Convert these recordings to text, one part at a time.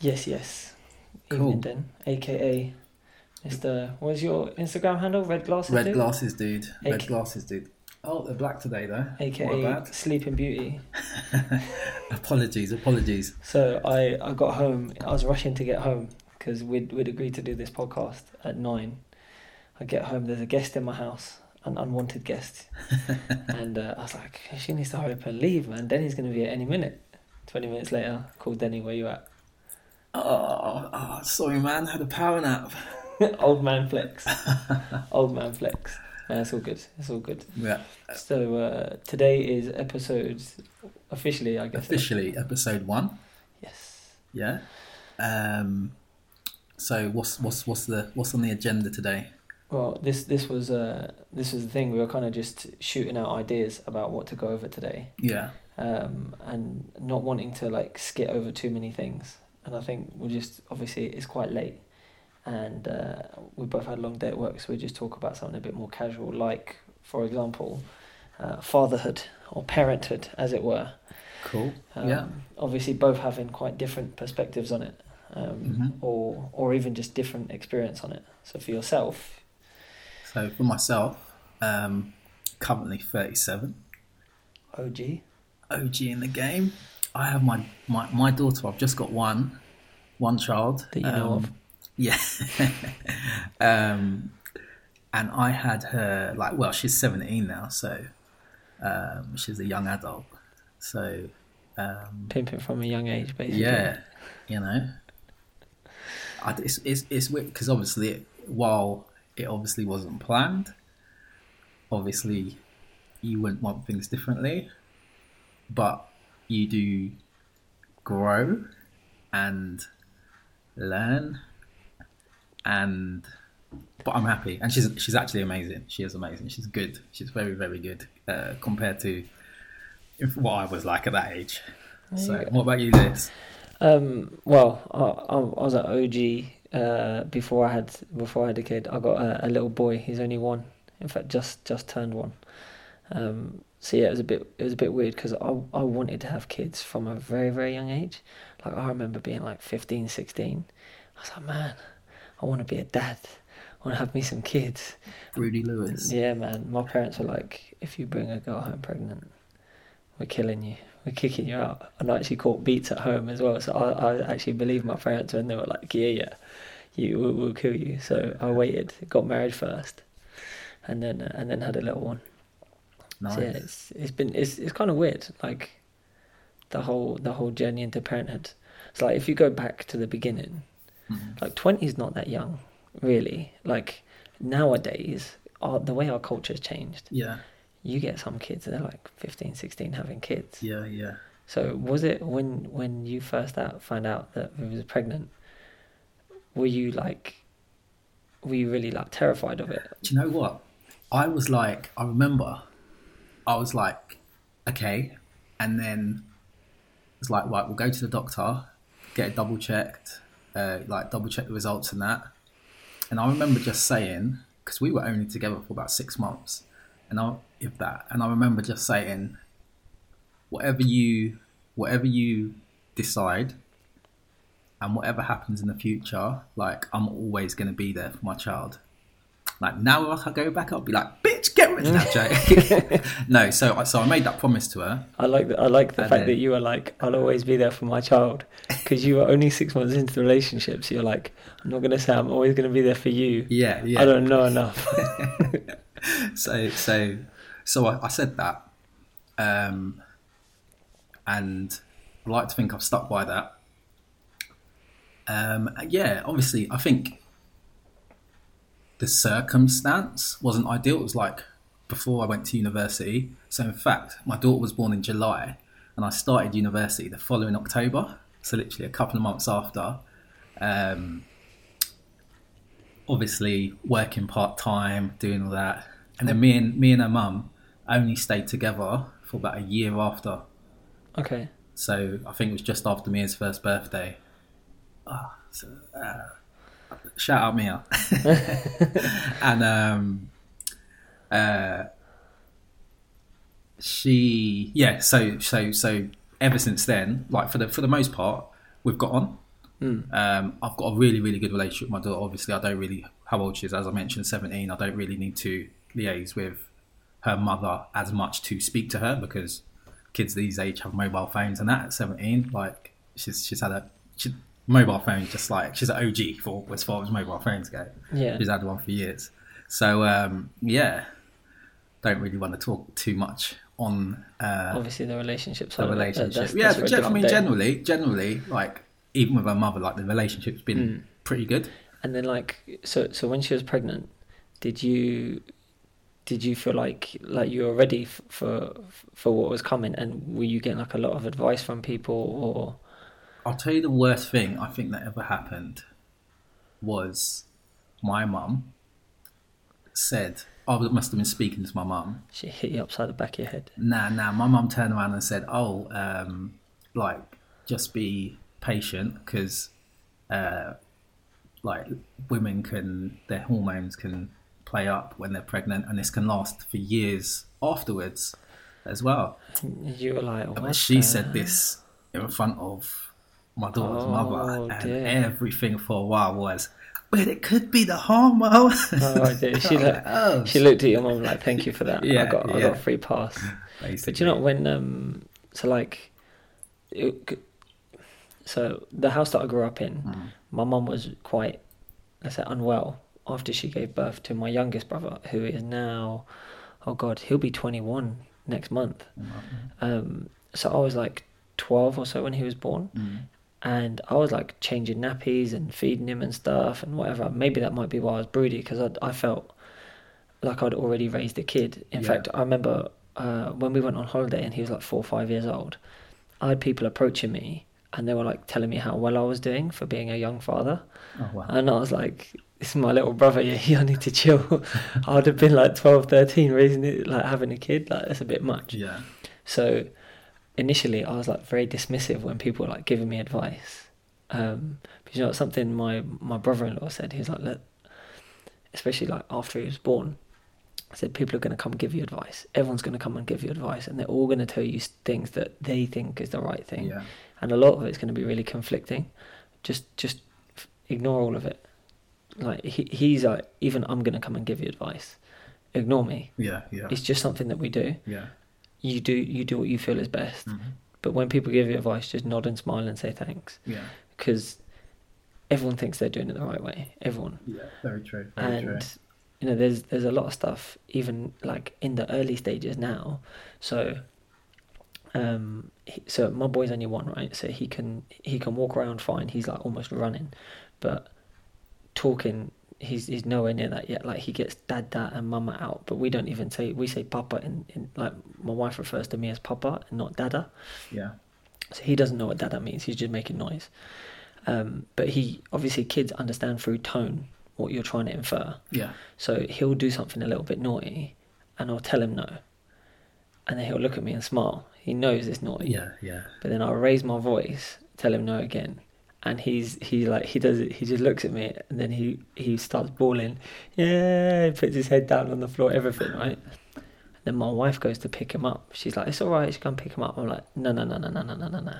Yes, yes. Cool. Evening Den, aka Mr. What's your Instagram handle? Red glasses. Red dude? glasses, dude. Red glasses, dude. Oh, they're black today, though. Aka? Sleeping Beauty. apologies, apologies. So I, I got home. I was rushing to get home because we'd we'd agreed to do this podcast at nine. I get home. There's a guest in my house, an unwanted guest, and uh, I was like, she needs to hurry up and leave, man. Denny's gonna be at any minute. Twenty minutes later, called Denny. Where you at? Oh, oh, sorry, man. Had a power nap. Old man flex. Old man flex. Man, it's all good. It's all good. Yeah, So uh, today is episode officially, I guess. officially episode one. Yes. Yeah. Um. So what's what's what's the what's on the agenda today? Well, this this was uh this was the thing. We were kind of just shooting out ideas about what to go over today, Yeah. um, and not wanting to like skit over too many things. And I think we'll just obviously it's quite late, and uh, we both had a long day at work, so we just talk about something a bit more casual, like for example, uh, fatherhood or parenthood, as it were. Cool. Um, Yeah. Obviously, both having quite different perspectives on it, um, Mhm. or or even just different experience on it. So for yourself, So for myself, um, currently thirty-seven. OG. OG in the game. I have my, my, my daughter. I've just got one, one child That you know Um, of. Yeah. um, and I had her like well, she's seventeen now, so um, she's a young adult. So um, Pimping from a young age, basically. yeah, you know, I, it's it's it's because obviously it, while it obviously wasn't planned, obviously you wouldn't want things differently, but you do grow and learn and but I'm happy and she's she's actually amazing she is amazing she's good she's very very good uh, compared to what I was like at that age so Yeah. what about you Liz Um. Well, I, I, I was at OG uh, before I had before I had a kid. I got a, a little boy. He's only one. In fact, just just turned one. Um. So yeah, it was a bit it was a bit weird because I I wanted to have kids from a very very young age. Like I remember being like 15, 16. I was like, man, I want to be a dad. I want to have me some kids. Rudy Lewis Yeah, man. My parents were like, if you bring a girl home pregnant, we're killing you. We're kicking you out. And I actually caught beats at home as well. So I, I actually believed my parents when they were like, yeah, yeah, you, we'll, we'll kill you. So I waited, got married first, and then and then had a little one. Nice So yeah, it's it's been it's it's kind of weird, like the whole the whole journey into parenthood. It's like if you go back to the beginning, Mhm. like twenty is not that young, really. Like nowadays, our, the way our culture's changed. yeah You get some kids they're like 15, 16 having kids. yeah yeah So was it when when you first out find out that you was pregnant? Were you like, were you really like terrified of it? do you know what I was like I remember I was like okay. And then it's like right we'll go to the doctor get it double checked uh, like double check the results and that. And I remember just saying because we were only together for about six months and I if that and I remember just saying whatever you whatever you decide and whatever happens in the future like I'm always going to be there for my child like now if I go back I'll be like bitch get rid of that joke no so I- so I made that promise to her I like the, I like the And fact then- that you were like, I'll always be there for my child, because you were only six months into the relationship. So you're like, I'm not gonna say I'm always gonna be there for you. yeah yeah I don't know enough. so so so I, I said that um and I like to think I've stuck by that um yeah obviously I think the circumstance wasn't ideal it was like before I went to university so in fact my daughter was born in July and I started university the following October so literally a couple of months after um obviously working part time, doing all that, and then me and me and her mum only stayed together for about a year after. okay. So I think it was just after Mia's first birthday. Ah, so, uh, shout out Mia. and um, uh, she, yeah. So so so ever since then, like for the for the most part, we've got on. Mm. Um, I've got a really, really good relationship with my daughter. Obviously, I don't really how old she is. As I mentioned, seventeen. I don't really need to liaise with her mother as much to speak to her because kids these age have mobile phones and that at seventeen, like she's she's had a she, mobile phone just like she's an OG for as far as mobile phones go. Yeah. She's had one for years. So um, yeah, don't really want to talk too much on uh, Obviously, the relationship the side. it, that- relationship. that's- yeah, that's but for a gen- I mean, day. generally, generally, like even with her mother, like the relationship's been Mm. pretty good. And then, like, so so when she was pregnant, did you did you feel like like you were ready f- for for what was coming, and were you getting like a lot of advice from people, or I'll tell you the worst thing I think that ever happened was my mum said, I must have been speaking to my mum. she hit you upside the back of your head? Nah, nah. My mum turned around and said, "Oh, um, like just be patient because, uh, like women can their hormones can play up when they're pregnant, and this can last for years afterwards as well." You were like, what she said this in front of my daughter's Oh, mother, and dear. everything for a while was, "But it could be the hormone." Oh, dear. She looked- "Oh, She looked at your mum like, "Thank you for that. I Yeah, got I got a free pass." basically. But you know when um so like it, so the house that I grew up in, Mm. my mum was quite let's say unwell after she gave birth to my youngest brother, who is now oh god, he'll be twenty one next month. Um so I was like twelve or so when he was born Mm. And I was like changing nappies and feeding him and stuff and whatever. Maybe that might be why I was broody because I, I felt like I'd already raised a kid. In Yeah. fact, I remember uh, when we went on holiday and he was like four or five years old, I had people approaching me and they were like telling me how well I was doing for being a young father. Oh wow. And I was like, this is my little brother, yeah, I need to chill. I would have been like 12, 13, raising it, like having a kid, like that's a bit much. Yeah. So initially, I was like very dismissive when people were like giving me advice. Um, but you know, something my my brother-in-law said. He was like, "Look, especially like after he was born, I said people are going to come give you advice. Everyone's going to come and give you advice, and they're all going to tell you things that they think is the right thing. Yeah. And a lot of it's going to be really conflicting. Just just ignore all of it. Like he, he's like, even I'm going to come and give you advice. Ignore me. Yeah. Yeah. It's just something that we do Yeah. You do you do what you feel is best. Mhm. But when people give you advice, just nod and smile and say thanks, Yeah. because everyone thinks they're doing it the right way. Everyone, Yeah. Very true. Very and true. you know, there's there's a lot of stuff even like in the early stages now. So, um, so my boy's only one, right? So he can he can walk around fine. He's like almost running, but talking. He's, he's nowhere near that yet. Like he gets dad, dad, and mama out, but we don't even say we say papa. In, in like my wife refers to me as papa and not dada. Yeah. So he doesn't know what dada means. He's just making noise. Um, but he obviously kids understand through tone what you're trying to infer. Yeah. So he'll do something a little bit naughty, and I'll tell him no, and then he'll look at me and smile. He knows it's naughty. Yeah. Yeah. But then I'll raise my voice, tell him no again, and he's he like he does it. He just looks at me, and then he he starts bawling. Yeah, he puts his head down on the floor, everything right. Then my wife goes to pick him up. She's like, "It's all right. She can pick him up." I'm like, "No, no, no, no, no, no, no, no, no."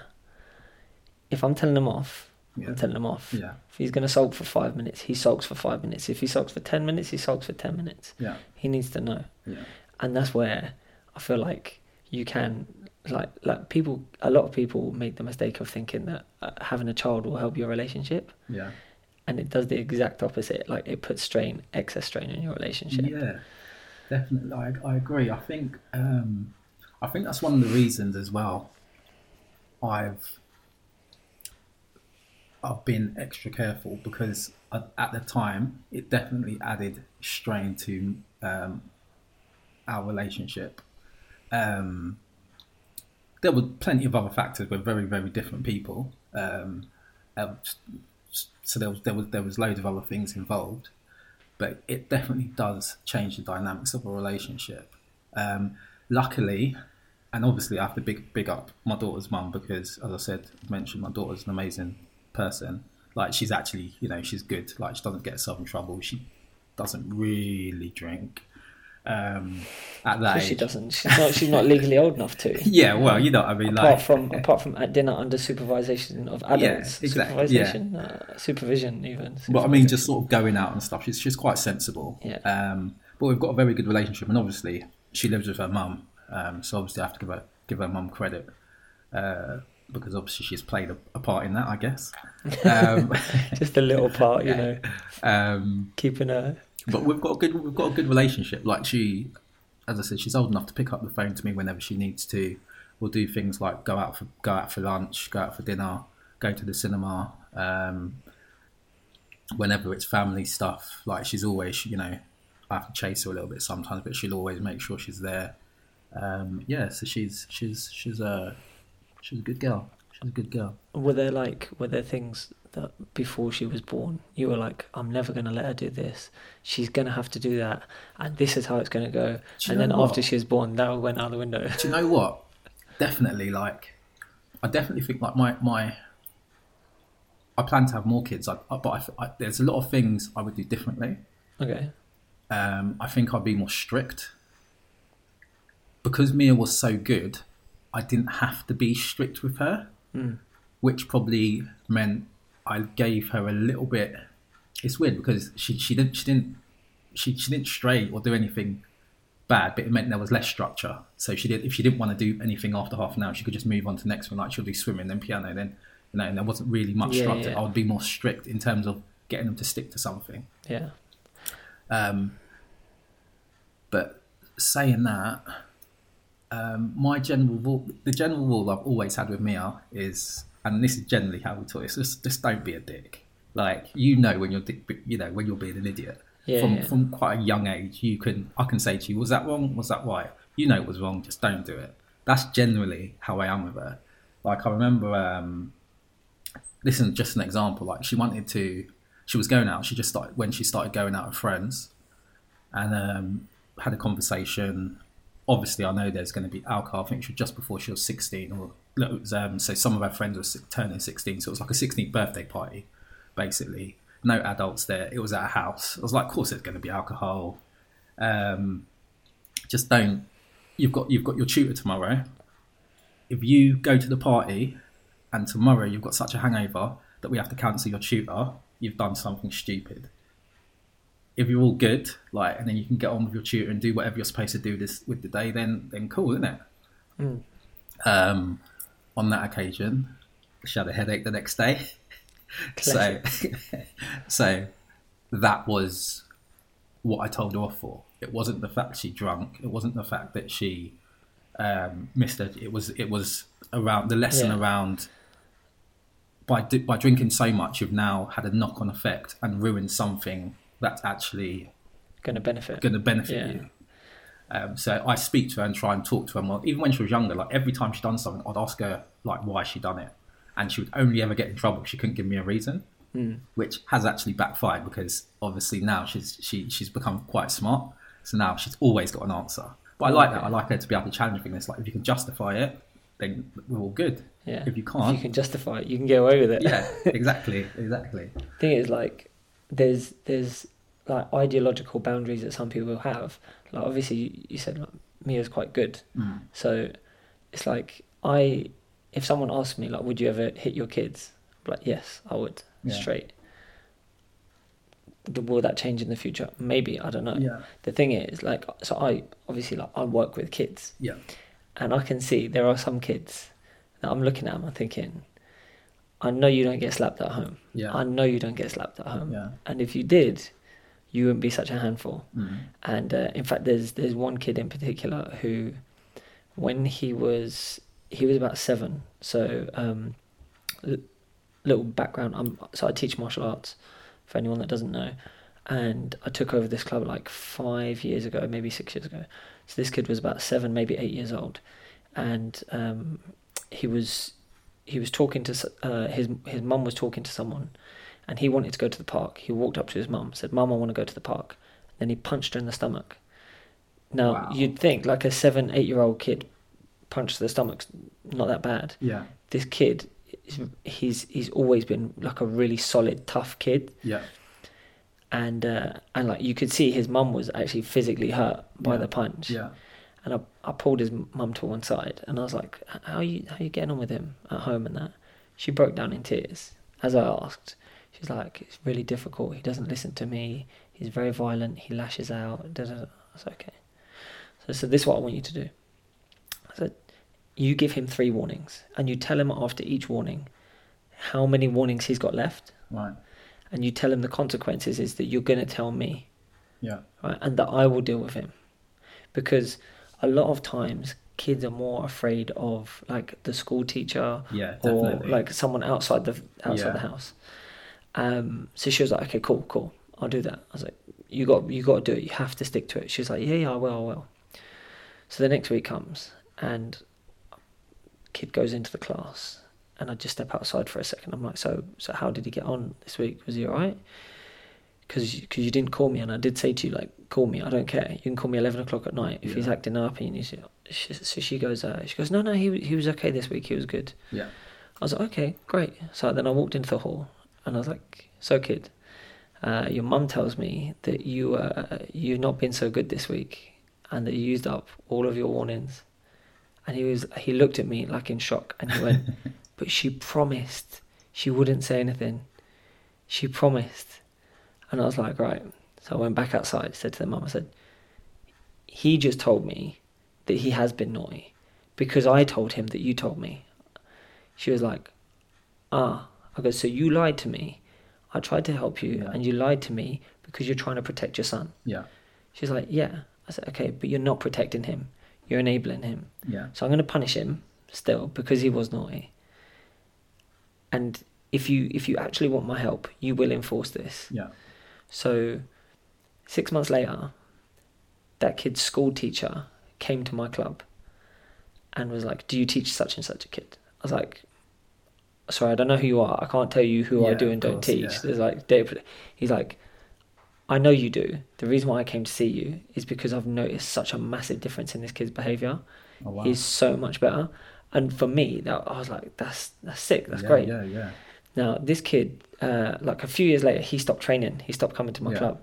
If I'm telling him off, Yeah. I'm telling him off. Yeah. If he's gonna sulk for five minutes, he sulks for five minutes. If he sulks for ten minutes, he sulks for ten minutes. Yeah. He needs to know Yeah. and that's where I feel like you can like like people a lot of people make the mistake of thinking that uh, having a child will help your relationship Yeah. and it does the exact opposite like it puts strain excess strain on your relationship Yeah, definitely. I, I agree. I think um, I think that's one of the reasons as well. I've I've been extra careful because at, at the time it definitely added strain to um, our relationship. Um, there were plenty of other factors. We're very very different people. Um, um, so there was there was there was loads of other things involved but it definitely does change the dynamics of a relationship. Um, luckily, and obviously, I have to big big up my daughter's mum because, as I said, I mentioned my daughter's an amazing person. Like she's actually, you know, she's good. Like she doesn't get herself in trouble. She doesn't really drink. Um, at that she doesn't. She's not. She's not legally old enough to. Yeah, well, you know what I mean. apart Like, from apart from at dinner under supervision of adults. exactly, yeah. Supervision, uh, supervision, even. But I mean, just sort of going out and stuff. She's she's quite sensible. Yeah. Um, but we've got a very good relationship, and obviously she lives with her mum. Um, so obviously I have to give her give her mum credit uh, because obviously she's played a, a part in that, I guess. Um, just a little part, you know, um, keeping her. But we've got a good we've got a good relationship. Like she, as I said, she's old enough to pick up the phone to me whenever she needs to. We'll do things like go out for go out for lunch, go out for dinner, go to the cinema. Um, whenever it's family stuff, like she's always, you know, I have to chase her a little bit sometimes, but she'll always make sure she's there. Um, yeah, so she's she's she's a she's a good girl. She's a good girl. Were there like were there things that before she was born you were like, I'm never gonna let her do this. She's gonna have to do that, and this is how it's gonna go. And then know after she was born, that went out the window. Do you know what? Definitely, like, I definitely think like my my. I plan to have more kids, I, I- but I, I, there's a lot of things I would do differently. okay. Um, I think I'd be more strict because Mia was so good. I didn't have to be strict with her, Mm. which probably meant I gave her a little bit. It's weird because she she didn't she didn't she, she didn't stray or do anything bad, but it meant there was less structure. So she did if she didn't want to do anything after half an hour, she could just move on to the next one. Like she'll do swimming, then piano, then you know, and there wasn't really much Yeah, structure. yeah. I would be more strict in terms of getting them to stick to something. Yeah. Um, but saying that, um, my general rule, the general rule I've always had with Mia is, and this is generally how we talk, is just, just don't be a dick. Like you know when you're, dick, you know when you're being an idiot. Yeah, from yeah. from quite a young age, you can I can say to you, was that wrong? Was that right? You know it was wrong. Just don't do it. That's generally how I am with her. Like I remember, um, this is just an example. Like she wanted to, she was going out. She just started when she started going out with friends, and um, had a conversation. Obviously, I know there's going to be alcohol. I think she was just before she was 16, or was, um, so some of her friends were turning 16, so it was like a 16th birthday party, basically. No adults there. It was at a house. I was like, of course, there's going to be alcohol. Um, just don't. You've got you've got your tutor tomorrow. If you go to the party, and tomorrow you've got such a hangover that we have to cancel your tutor, you've done something stupid if you're all good, like, and then you can get on with your tutor and do whatever you're supposed to do this with the day, then then cool, isn't it? Mm. Um, on that occasion, she had a headache the next day, so so that was what I told her off for. It wasn't the fact she drunk. It wasn't the fact that she um, missed it. It was it was around the lesson Yeah. around by by drinking so much, you've now had a knock on effect and ruined something that's actually Going to benefit. going to benefit Yeah. you. Um, so I speak to her and try and talk to her more. Even when she was younger, like every time she done something, I'd ask her like why she done it, and she would only ever get in trouble if she couldn't give me a reason, Mm. which has actually backfired because obviously now she's she she's become quite smart. So now she's always got an answer. But I like that. I like her to be able to challenge things. Like if you can justify it, then we're all good. Yeah. If you can't, you can justify it, you can get away with it. yeah, exactly, exactly. The thing is like there's there's like ideological boundaries that some people have. Like obviously you, you said like, mia's quite good. Mm. so it's like i if someone asked me like would you ever hit your kids? I'm like yes i would Yeah. straight. D- will that change in the future? Maybe i don't know. Yeah, the thing is like so i obviously like i work with kids. Yeah, and I can see there are some kids that I'm looking at I'm thinking, I know you don't get slapped at home. yeah, I know you don't get slapped at home. yeah. And if you did, you wouldn't be such a handful. Mm. And uh, in fact, there's there's one kid in particular who, when he was he was about seven. So, um, l- little background. I'm so I teach martial arts. For anyone that doesn't know, and I took over this club like five years ago, maybe six years ago. So this kid was about seven, maybe eight years old, and um, he was he was talking to uh, his his mum was talking to someone, and he wanted to go to the park. He walked up to his mum, said, "Mum, I want to go to the park." Then he punched her in the stomach. Now Wow. you'd think like a seven, eight year old kid punched to the stomach's not that bad. Yeah, This kid, he's he's always been like a really solid, tough kid, yeah, and uh, and like you could see his mum was actually physically hurt by Yeah. the punch. Yeah. And I, I pulled his mum to one side and I was like, "How are you how are you getting on with him at home and that?" She broke down in tears as I asked. She's like, "It's really difficult. He doesn't listen to me. He's very violent. He lashes out." Da, da, da. I was okay. So I said, "This is what I want you to do." I said, "You give him three warnings and you tell him after each warning how many warnings he's got left, Right. and you tell him the consequences is that you're going to tell me." Yeah. right? And that I will deal with him, because a lot of times kids are more afraid of like the school teacher Yeah. or like someone outside the outside Yeah. the house. Um, so she was like, "Okay, cool, cool, I'll do that." I was like, "You got you got to do it. You have to stick to it." She was like, "Yeah, yeah, I will, I will." So the next week comes, and kid goes into the class, and I just step outside for a second. I'm like, "So, so how did he get on this week? Was he all right?" Because because you didn't call me, and I did say to you like, "Call me. I don't care. You can call me eleven o'clock at night if he's acting up." And you see, she, so she goes, uh, "She goes, no, no, he he was okay this week. He was good." yeah. I was like, okay, great. So then I walked into the hall and I was like, so kid, uh, your mum tells me that you uh, you've not been so good this week and that you used up all of your warnings. And he was he looked at me like in shock and he went, but she promised she wouldn't say anything. She promised. And I was like, right. So I went back outside, said to the mum, I said, he just told me that he has been naughty because I told him that you told me. She was like, ah. I go, so you lied to me. I tried to help you Yeah. and you lied to me because you're trying to protect your son. Yeah. She's like, yeah. I said, okay, but you're not protecting him. You're enabling him. Yeah. So I'm going to punish him still because he was naughty. And if you if you actually want my help, you will enforce this. Yeah. So six months later, that kid's school teacher came to my club and was like, "Do you teach such and such a kid?" I was like, "Sorry, I don't know who you are. I can't tell you who I do and don't course, teach." yeah. There's like, data- he's like, "I know you do. The reason why I came to see you is because I've noticed such a massive difference in this kid's behaviour. Oh, wow. He's so much better." And for me, that I was like, "That's that's sick. That's yeah, great." Yeah. Yeah. Now, this kid, uh, like a few years later, he stopped training. He stopped coming to my Yeah. club,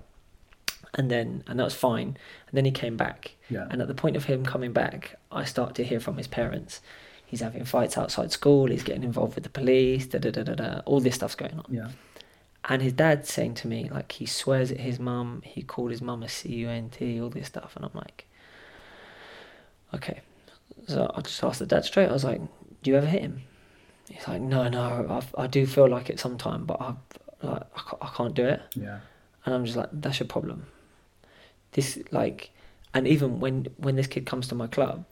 and then and that was fine. And then he came back, Yeah. and at the point of him coming back, I start to hear from his parents. He's having fights outside school. He's getting involved with the police. Da da da da da. All this stuff's going on. Yeah. And his dad's saying to me like he swears at his mum. He called his mum a cunt. All this stuff, and I'm like, okay. So I just asked the dad straight. I was like, "Do you ever hit him?" He's like, "No, no. I, I do feel like it sometime, but I like I ca- I can't do it." Yeah. And I'm just like, "That's your problem." This like, and even when when this kid comes to my club,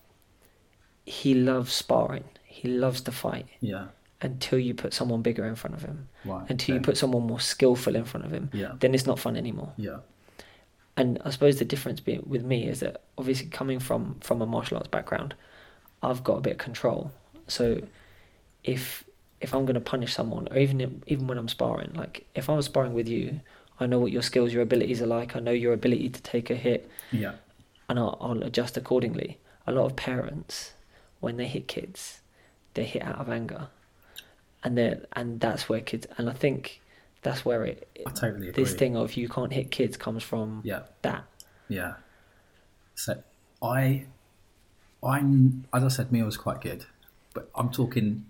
he loves sparring. He loves to fight Yeah. until you put someone bigger in front of him. Right. Until you put someone more skillful in front of him, Yeah. then it's not fun anymore. Yeah. And I suppose the difference being with me is that obviously coming from from a martial arts background, I've got a bit of control. So if if I'm going to punish someone, or even if, even when I'm sparring, like if I was sparring with you, I know what your skills, your abilities are like. I know your ability to take a hit, Yeah. and I'll, I'll adjust accordingly. A lot of parents, when they hit kids, they hit out of anger, and they and that's where kids. And I think that's where it. I totally agree. this thing of you can't hit kids comes from Yeah. that. Yeah. So I, I'm as I said, Mia was quite good, but I'm talking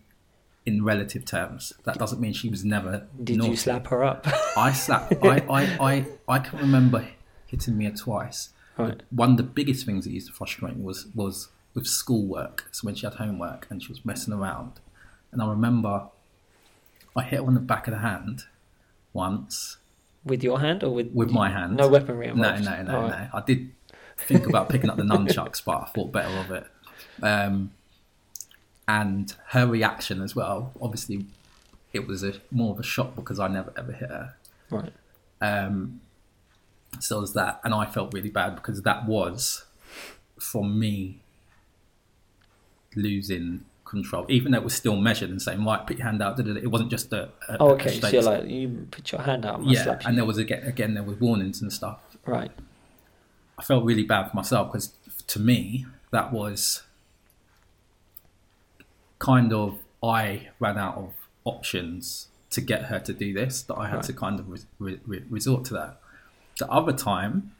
in relative terms. That doesn't mean she was never. Did naughty. you slap her up? I slapped. I, I, I, I can remember hitting Mia twice. right. One of the biggest things that used to frustrate me was was with schoolwork. So when she had homework and she was messing around, and I remember I hit her on the back of the hand once With your hand or with with my hand. No weaponry No, involved. no, no, no. right. I did think about picking up the nunchucks, but I thought better of it. Um, and her reaction as well. Obviously, it was a more of a shock because I never ever hit her. Right. Um, so was that, and I felt really bad because that was from me losing control, even though it was still measured and saying, "Right, put your hand out." It wasn't just a, a Oh, a okay. So you're like you put your hand out yeah, and there was again, again there was warnings and stuff. Right. I felt really bad for myself because to me that was kind of I ran out of options to get her to do this that I had Right. to kind of re- re- re- resort to that. the other time,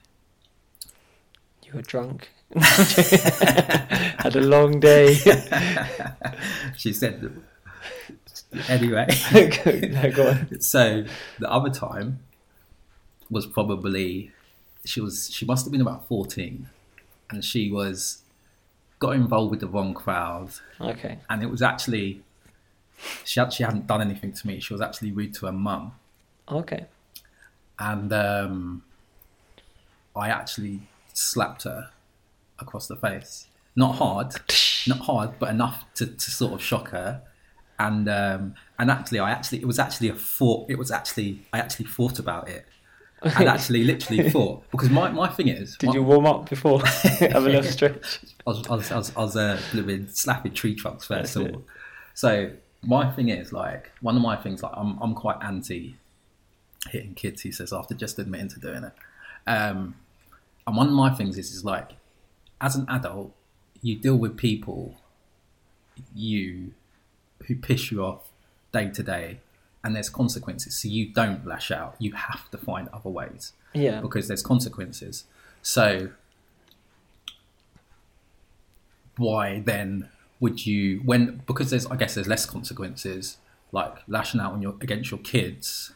You were drunk. Had a long day. she said. Anyway, no, go on. so the other time was probably she was she must have been about fourteen, and she was got involved with the wrong crowd, Okay. and it was actually she actually hadn't done anything to me. She was actually rude to her mum, Okay. and um, I actually slapped her across the face. Not hard, not hard, but enough to, to sort of shock her. And um, and actually, I actually it was actually a thought. It was actually I actually thought about it. I actually literally thought because my, my thing is Did my- you warm up before? Have a little stretch. I was, I was, I was, I was uh, living, slapping tree trunks first That's of it. all. So my thing is like one of my things like I'm I'm quite anti hitting kids. He says after just admitting to doing it. Um, and one of my things is is like as an adult you deal with people you who piss you off day to day, and there's consequences. So you don't lash out. You have to find other ways Yeah. because there's consequences. So why then would you when because there's I guess there's less consequences like lashing out on your against your kids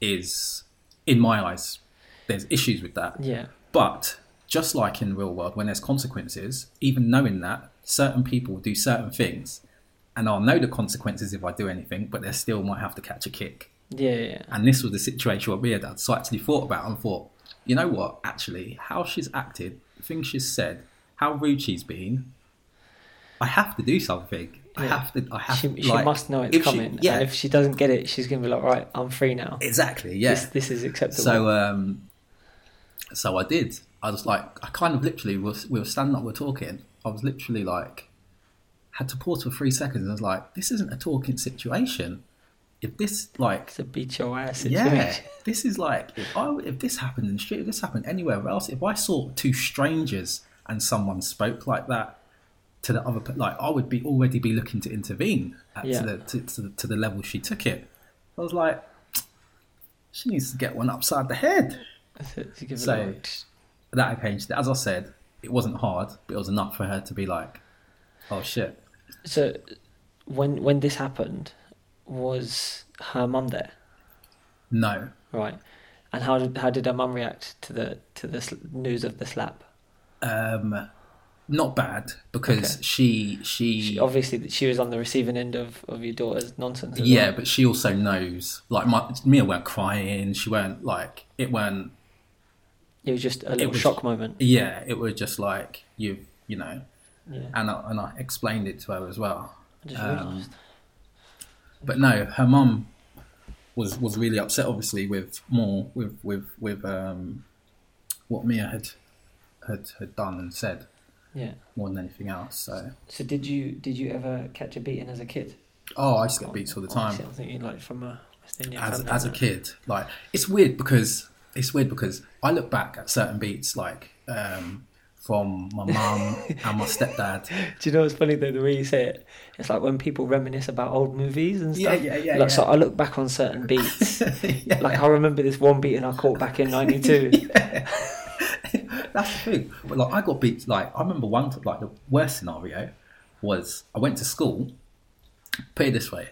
is in my eyes there's issues with that. Yeah. But just like in the real world, when there's consequences, even knowing that certain people do certain things, and I'll know the consequences if I do anything, but they still might have to catch a kick. Yeah. Yeah. And this was the situation we had done. So I actually thought about it and thought, you know what? Actually, how she's acted, things she's said, how rude she's been. I have to do something. I have to. I have. She, to, she like, must know it's if she- coming. yeah, And if she doesn't get it, she's going to be like, right, I'm free now. exactly. Yeah. This, this is acceptable. So, um, so I did. I was like, I kind of literally was. We were standing up, we're talking. I was literally like, had to pause for three seconds. And I was like, this isn't a talking situation. If this like, it's a beat your ass situation. yeah, this is like, if I if this happened in the street, if this happened anywhere else, if I saw two strangers and someone spoke like that to the other, like I would be already be looking to intervene at, Yeah. to, the, to, to, the, to the level she took it. I was like, she needs to get one upside the head. That's it. You So- that changed. As I said, it wasn't hard, but it was enough for her to be like, "Oh shit." So, when when this happened, was her mum there? No, Right. And how did how did her mum react to the to the news of the slap? um, not bad because Okay. she, she She, obviously, she was on the receiving end of, of your daughter's nonsense. yeah, well. but she also knows. Like my Mia weren't crying. She weren't like it weren't. it was just a little was- shock moment. Yeah, it was just like you, you know. Yeah, And I, and I explained it to her as well. I just um, realised. But no, her mum was was really upset, obviously, with more with with with um, what Mia had had had done and said Yeah. more than anything else. So, So did you did you ever catch a beating as a kid? oh, I used to get beats all the time I'm thinking like from a West Indian as as a kid. Like it's weird because it's weird because I look back at certain beats like um, from my mum and my stepdad. Do you know what's funny though? The way you say it, it's like when people reminisce about old movies and stuff. yeah, yeah, yeah. Like, So. I look back on certain beats. Yeah. Like I remember this one beat and I caught back in '92. That's the thing. But like, I got beats. Like, I remember one. Like, the worst scenario was I went to school. Put it this way,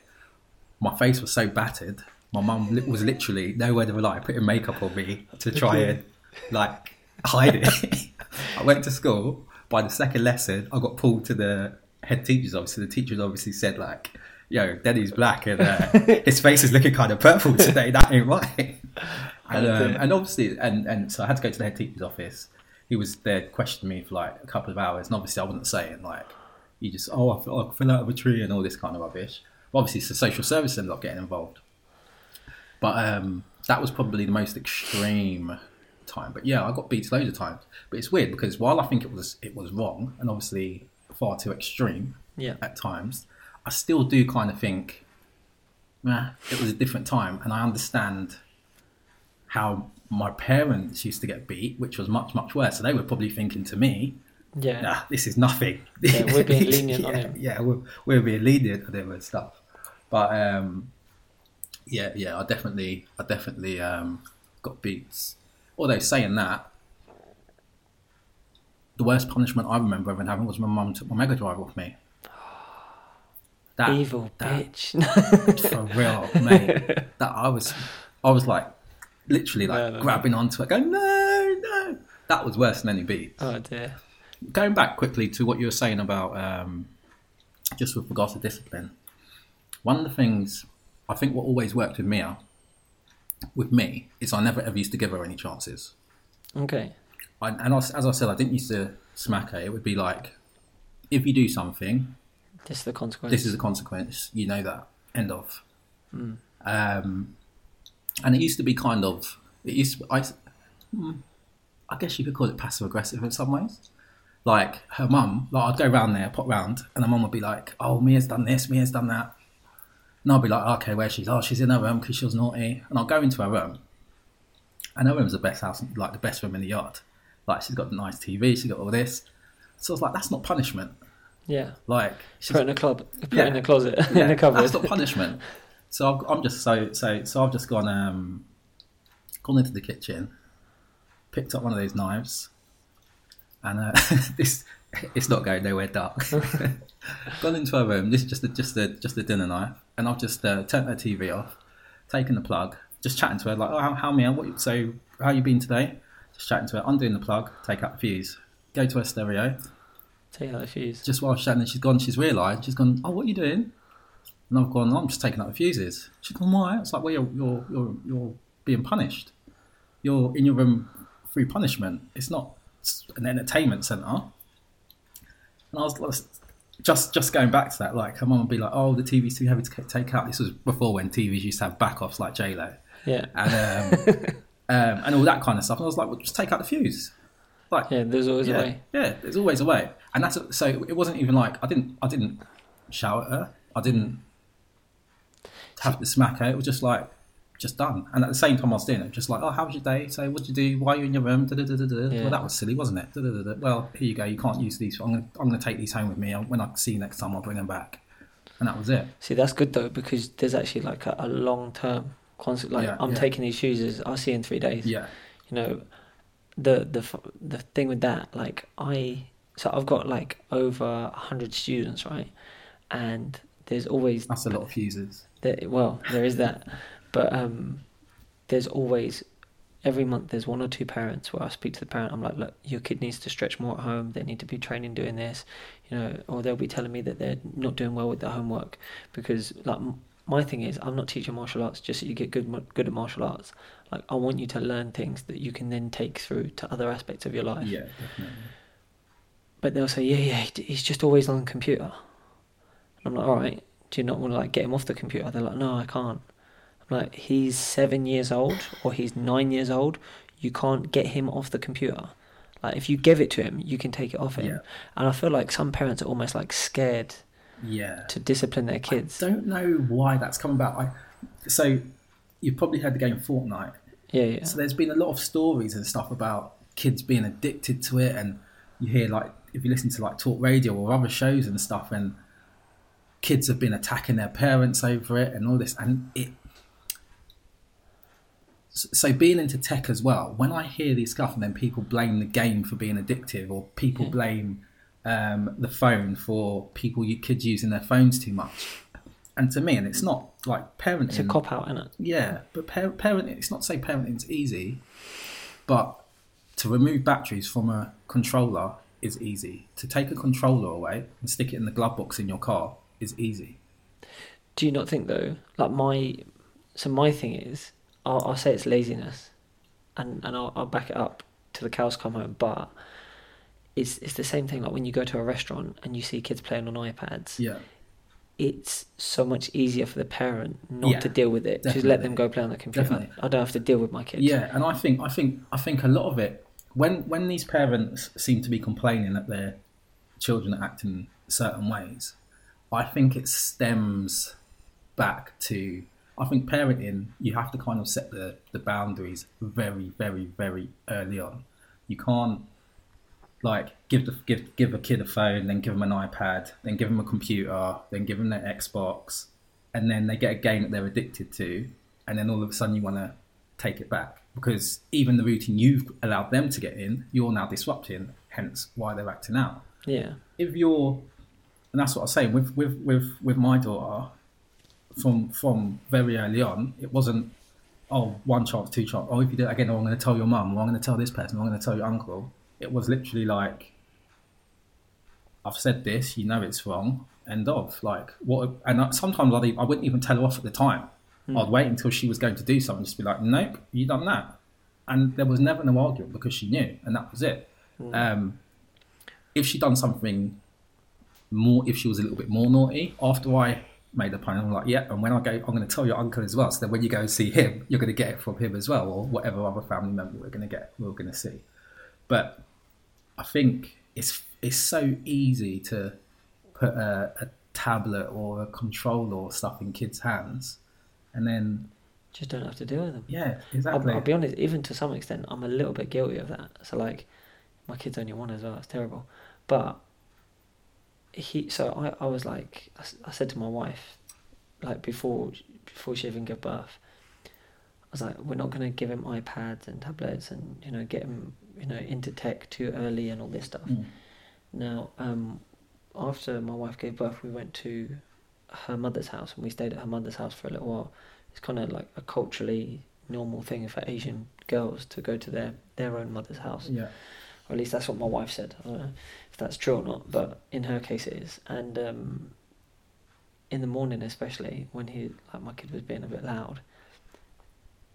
my face was so battered. My mum li- was literally nowhere to rely, putting makeup on me to try and like hide it. I went to school. By the second lesson, I got pulled to the head teacher's office. So the teachers obviously said like, "Yo, Denny's black and uh, his face is looking kind of purple today. That ain't right." And, um, and obviously, and, and so I had to go to the head teacher's office. He was there questioning me for like a couple of hours, and obviously I wasn't saying like, you just oh I fell, I fell out of a tree and all this kind of rubbish. But obviously, the social service ended up getting involved. But um, that was probably the most extreme time. But yeah, I got beat loads of times. But it's weird because while I think it was it was wrong and obviously far too extreme Yeah. at times, I still do kind of think, nah, it was a different time, and I understand how my parents used to get beat, which was much much worse. So they were probably thinking to me, Yeah. nah, this is nothing. Yeah, we're being lenient yeah, on him. Yeah, we're, we're being lenient on him and stuff. But um, yeah, yeah, I definitely, I definitely um, got beats. Although saying that, the worst punishment I remember ever having was my mum took my Mega Drive off me. That, Evil that- bitch. for real, mate. That I was, I was like, literally like No, no, no. grabbing onto it, going no, no. That was worse than any beat. oh dear. Going back quickly to what you were saying about um, just with regards to discipline, one of the things I think what always worked with Mia, with me, is I never ever used to give her any chances. Okay. I, and I, as I said, I didn't used to smack her. It would be like, if you do something, This is the consequence. this is the consequence. You know that. End of. Um, and it used to be kind of. It used. To, I. hmm, I guess you could call it passive aggressive in some ways. Like her mum, like I'd go round there, pop round, and her mum would be like, "Oh, Mia's done this, Mia's done that," and I'll be like, "Okay, where she's? Oh, she's in her room because she was naughty." And I'll go into her room, and her room's the best house, like the best room in the yard. Like she's got the nice TV, she's got all this. So I was like, "That's not punishment." yeah. Like she's Put it in a club. Put Yeah. in a closet. yeah, in a cupboard. That's not punishment. So I've, I'm just so so so I've just gone um gone into the kitchen, picked up one of those knives, and uh, this it's not going nowhere dark. gone into her room. This is just a, just a just a dinner knife, and I've just uh, turned her TV off, taken the plug, just chatting to her like, oh, how, how Mia? What? So how you been today? Just chatting to her, undoing the plug, take out the fuse, go to her stereo, Take out the fuse. just while Shannon, she's gone, she's realised, she's gone, oh, what are you doing? And I've gone, I'm just taking out the fuses. She's gone, why? It's like, well, you're, you're, you're, you're being punished. You're in your room through punishment. It's not an entertainment centre. And I was like, just just going back to that, like, her mum would be like, oh, the TV's too heavy to take out. This was before when TVs used to have back-offs like J-Lo Yeah. and, um, um, and all that kind of stuff. And I was like, well, just take out the fuse. Like, Yeah. There's always yeah, a way. Yeah, there's always a way, and that's so. It wasn't even like I didn't. I didn't shout at her. I didn't have to smack her. It was just like just done. And at the same time, I was doing it, just like, oh, how was your day? So, what did you do? Why are you in your room? Da-da-da-da-da. Yeah. Well, that was silly, wasn't it? Well, here you go. You can't use these. I'm going to I'm to take these home with me. When I see you next time, I'll bring them back. And that was it. See, that's good though because there's actually like a, a long term concept. Like Yeah, I'm yeah. taking these fuses. I'll see you in three days. Yeah, You know, the the the thing with that, like I, so I've got like over a hundred students, right? And there's always that's a lot of fuses. there, well, there is that, but um, there's always every month there's one or two parents where I speak to the parent. I'm like, look, your kid needs to stretch more at home. They need to be training doing this, you know, or they'll be telling me that they're not doing well with their homework because like m- my thing is I'm not teaching martial arts just so you get good good at martial arts. Like I want you to learn things that you can then take through to other aspects of your life. Yeah, definitely. But they'll say, yeah, yeah, he's just always on the computer. And I'm like, all right, do you not want to like get him off the computer? They're like, no, I can't. Like, he's seven years old or he's nine years old. You can't get him off the computer. Like if you give it to him, you can take it off him. Yeah. And I feel like some parents are almost like scared Yeah. to discipline their kids. I don't know why that's come about. I, so you've probably heard the game Fortnite. Yeah, yeah. So there's been a lot of stories and stuff about kids being addicted to it, and you hear like if you listen to like talk radio or other shows and stuff, and kids have been attacking their parents over it and all this, and it. So being into tech as well, when I hear these stuff and then people blame the game for being addictive, or people blame um, the phone for people you kids using their phones too much, and to me, and it's not like parenting. It's a cop out, isn't it? Yeah, but par- parenting, it's not to say parenting's easy, but to remove batteries from a controller is easy. To take a controller away and stick it in the glove box in your car is easy. Do you not think though? Like my, so my thing is, I'll, I'll say it's laziness, and and I'll, I'll back it up to the cows come home. But it's it's the same thing. Like when you go to a restaurant and you see kids playing on iPads, Yeah, it's so much easier for the parent not Yeah, to deal with it. Just let them go play on the computer. Definitely. I don't have to deal with my kids. yeah, and I think I think I think a lot of it when when these parents seem to be complaining that their children are acting certain ways, I think it stems back to I think parenting you have to kind of set the, the boundaries very very very early on. You can't like give the give give a kid a phone, then give them an iPad, then give them a computer, then give them their Xbox, and then they get a game that they're addicted to, and then all of a sudden you want to take it back because even the routine you've allowed them to get in, you're now disrupting. Hence, why they're acting out. Yeah. If you're, and that's what I was saying with with with with my daughter, from from very early on, it wasn't. Oh, one chance, two chance. Oh, if you do it again, oh, I'm going to tell your mum, or I'm going to tell this person, or I'm going to tell your uncle. It was literally like, I've said this, you know it's wrong, end of. Like what? And I- sometimes I'd, I wouldn't even tell her off at the time. I'd wait until she was going to do something, just be like, nope, you done that, and there was never no argument because she knew, and that was it. Um, if she done something more, if she was a little bit more naughty, after I made the plan, I'm like, yeah, and when I go, I'm going to tell your uncle as well. So that when you go see him, you're going to get it from him as well, or whatever other family member we're going to get, we're going to see. But I think it's it's so easy to put a, a tablet or a controller or stuff in kids' hands, and then Just don't have to deal with them. yeah, I'll, exactly. I'll be honest, even to some extent, I'm a little bit guilty of that. So like, my kid's only one as well. It's terrible, but he. So I, I was like, I said to my wife, like before, before she even gave birth, I was like, we're not going to give him iPads and tablets and you know get him you know into tech too early and all this stuff. Mm. Now, um, after my wife gave birth, we went to her mother's house and we stayed at her mother's house for a little while. It's kind of like a culturally normal thing for Asian girls to go to their, their own mother's house. Yeah, Or at least that's what my wife said. I don't know if that's true or not, but in her case it is. And um, in the morning, especially when he, like my kid was being a bit loud,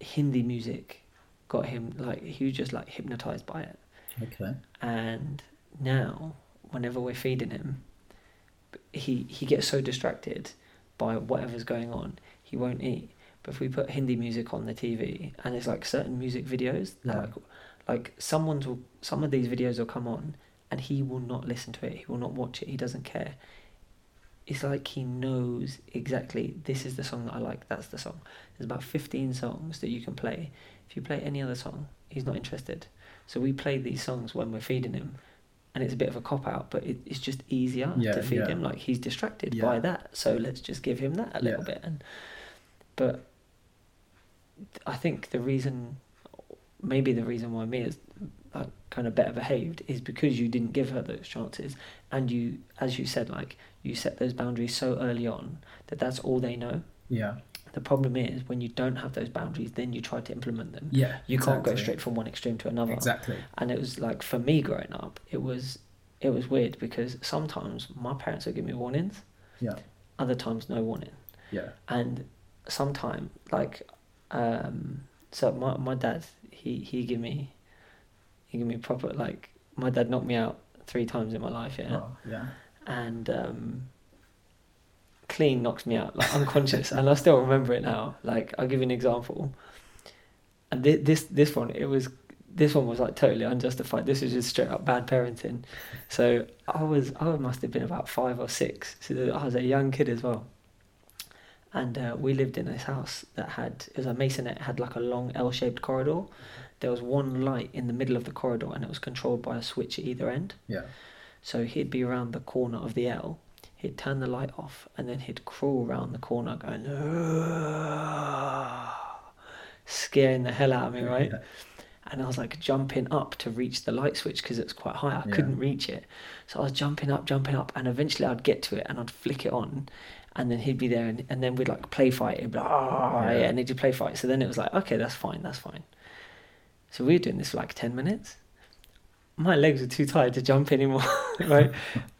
Hindi music got him like he was just like hypnotized by it okay. and now whenever we're feeding him he he gets so distracted by whatever's going on he won't eat but if we put hindi music on the tv and it's like certain music videos Yeah. like like someone's will some of these videos will come on and he will not listen to it he will not watch it he doesn't care it's like he knows exactly this is the song that I like that's the song there's about 15 songs that you can play if you play any other song he's not interested so we play these songs when we're feeding him, and it's a bit of a cop out, but it, it's just easier Yeah, to feed yeah. him. Like he's distracted Yeah. by that, so let's just give him that a little bit. And but I think the reason, maybe the reason why Mia's like kind of better behaved is because you didn't give her those chances, and you, as you said, like you set those boundaries so early on that that's all they know. Yeah, The problem is when you don't have those boundaries, then you try to implement them. yeah. You can't go straight from one extreme to another Exactly. and it was like for me growing up it was it was weird because sometimes my parents would give me warnings Yeah, other times no warning yeah, and sometime like um so my my dad he he give me he give me proper like my dad knocked me out three times in my life yeah. Oh, yeah. and um clean knocks me out like unconscious. And I still remember it now. Like I'll give you an example. And thi- this this one it was this one was like totally unjustified. This was just straight up bad parenting. So I was I must have been about five or six. So I was a young kid as well. And uh, we lived in this house that had it was a masonette had like a long L-shaped corridor there was one light in the middle of the corridor and it was controlled by a switch at either end Yeah. so he'd be around the corner of the L, he'd turn the light off, and then he'd crawl around the corner going, scaring the hell out of me, right? Yeah. And I was like jumping up to reach the light switch because it's quite high. I Yeah. couldn't reach it. So I was jumping up, jumping up, and eventually I'd get to it and I'd flick it on. And then he'd be there, and, and then we'd like play fight. Like, "Ah," Yeah. yeah, and he'd do play fight. So then it was like, okay, that's fine, that's fine. So we were doing this for like 10 minutes. My legs were too tired to jump anymore, right?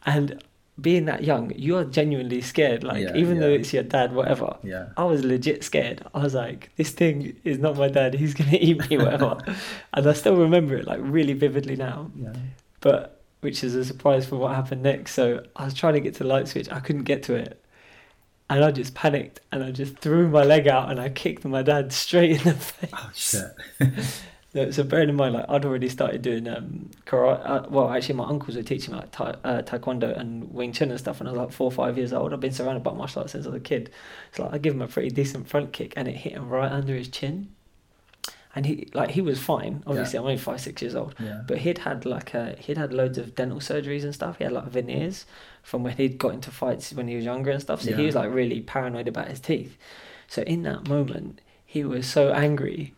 and being that young, you are genuinely scared. Like, Yeah, even though it's your dad, whatever. Yeah. I was legit scared. I was like, this thing is not my dad. He's going to eat me, whatever. and I still remember it like really vividly now. Yeah. But which is a surprise for what happened next. So I was trying to get to the light switch. I couldn't get to it. And I just panicked and I just threw my leg out and I kicked my dad straight in the oh, face. Oh shit. No, so bearing in mind, like I'd already started doing um, karate. Uh, well, actually, my uncles were teaching me like ta- uh, taekwondo and Wing Chun and stuff. when I was like four or five years old. I've been surrounded by martial arts since I was a kid. So like, I give him a pretty decent front kick, and it hit him right under his chin. And he like he was fine. Obviously, I'm only five six years old. Yeah. But he'd had like a, he'd had loads of dental surgeries and stuff. He had like veneers from when he'd got into fights when he was younger and stuff. So he was like really paranoid about his teeth. So in that moment, he was so angry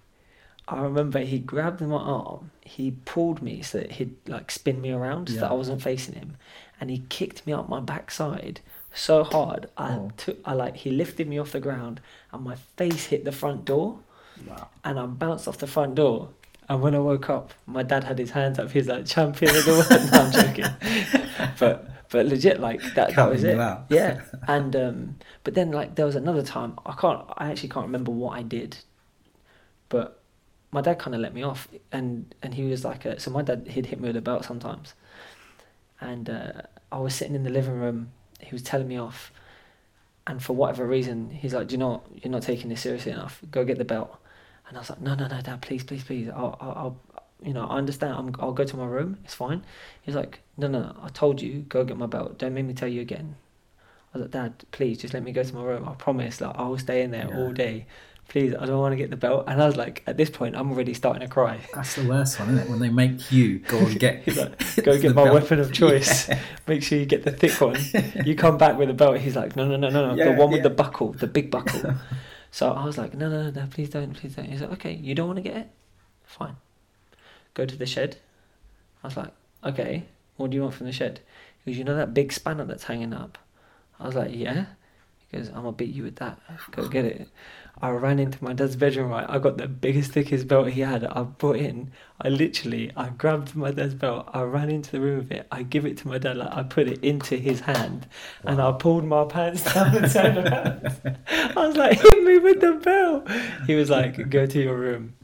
I remember he grabbed my arm, he pulled me so that he'd like spin me around so Yeah. that I wasn't facing him, and he kicked me up my backside so hard. I Oh. took, I like he lifted me off the ground, and my face hit the front door, Wow. and I bounced off the front door. And when I woke up, my dad had his hands up. He was like champion of the world. no, I'm joking, but but legit like that. That Counting was you it. out. Yeah, and um, but then like there was another time I can't. I actually can't remember what I did, but my dad kind of let me off, and and he was like, uh so my dad he'd hit me with a belt sometimes, and uh, I was sitting in the living room. He was telling me off, and for whatever reason, he's like, "Do you know what? You're not taking this seriously enough. Go get the belt." And I was like, "No, no, no, Dad, please, please, please. I'll, I'll, I'll you know, I understand. I'm, I'll go to my room. It's fine." He's like, "No, no, no. I told you, go get my belt. Don't make me tell you again." I was like, "Dad, please, just let me go to my room. I promise. Like, I will stay in there Yeah. all day. Please, I don't want to get the belt." And I was like, at this point, I'm already starting to cry. That's the worst one, isn't it? When they make you go and get like, go get my belt. weapon of choice. Make sure you get the thick one. You come back with a belt. He's like, no, no, no, no, no, Yeah, the one with yeah. the buckle, the big buckle. so I was like, no, no, no, no, please don't, please don't. He's like, okay, you don't want to get it? Fine. Go to the shed. I was like, okay, what do you want from the shed? He goes, you know that big spanner that's hanging up? I was like, yeah. He goes, I'm gonna beat you with that. Go get it. I ran into my dad's bedroom. Right, I got the biggest, thickest belt he had. I brought in. I literally, I grabbed my dad's belt. I ran into the room with it. I give it to my dad. Like I put it into his hand, and I pulled my pants down and turned around. I was like, hit me with the belt. He was like, go to your room.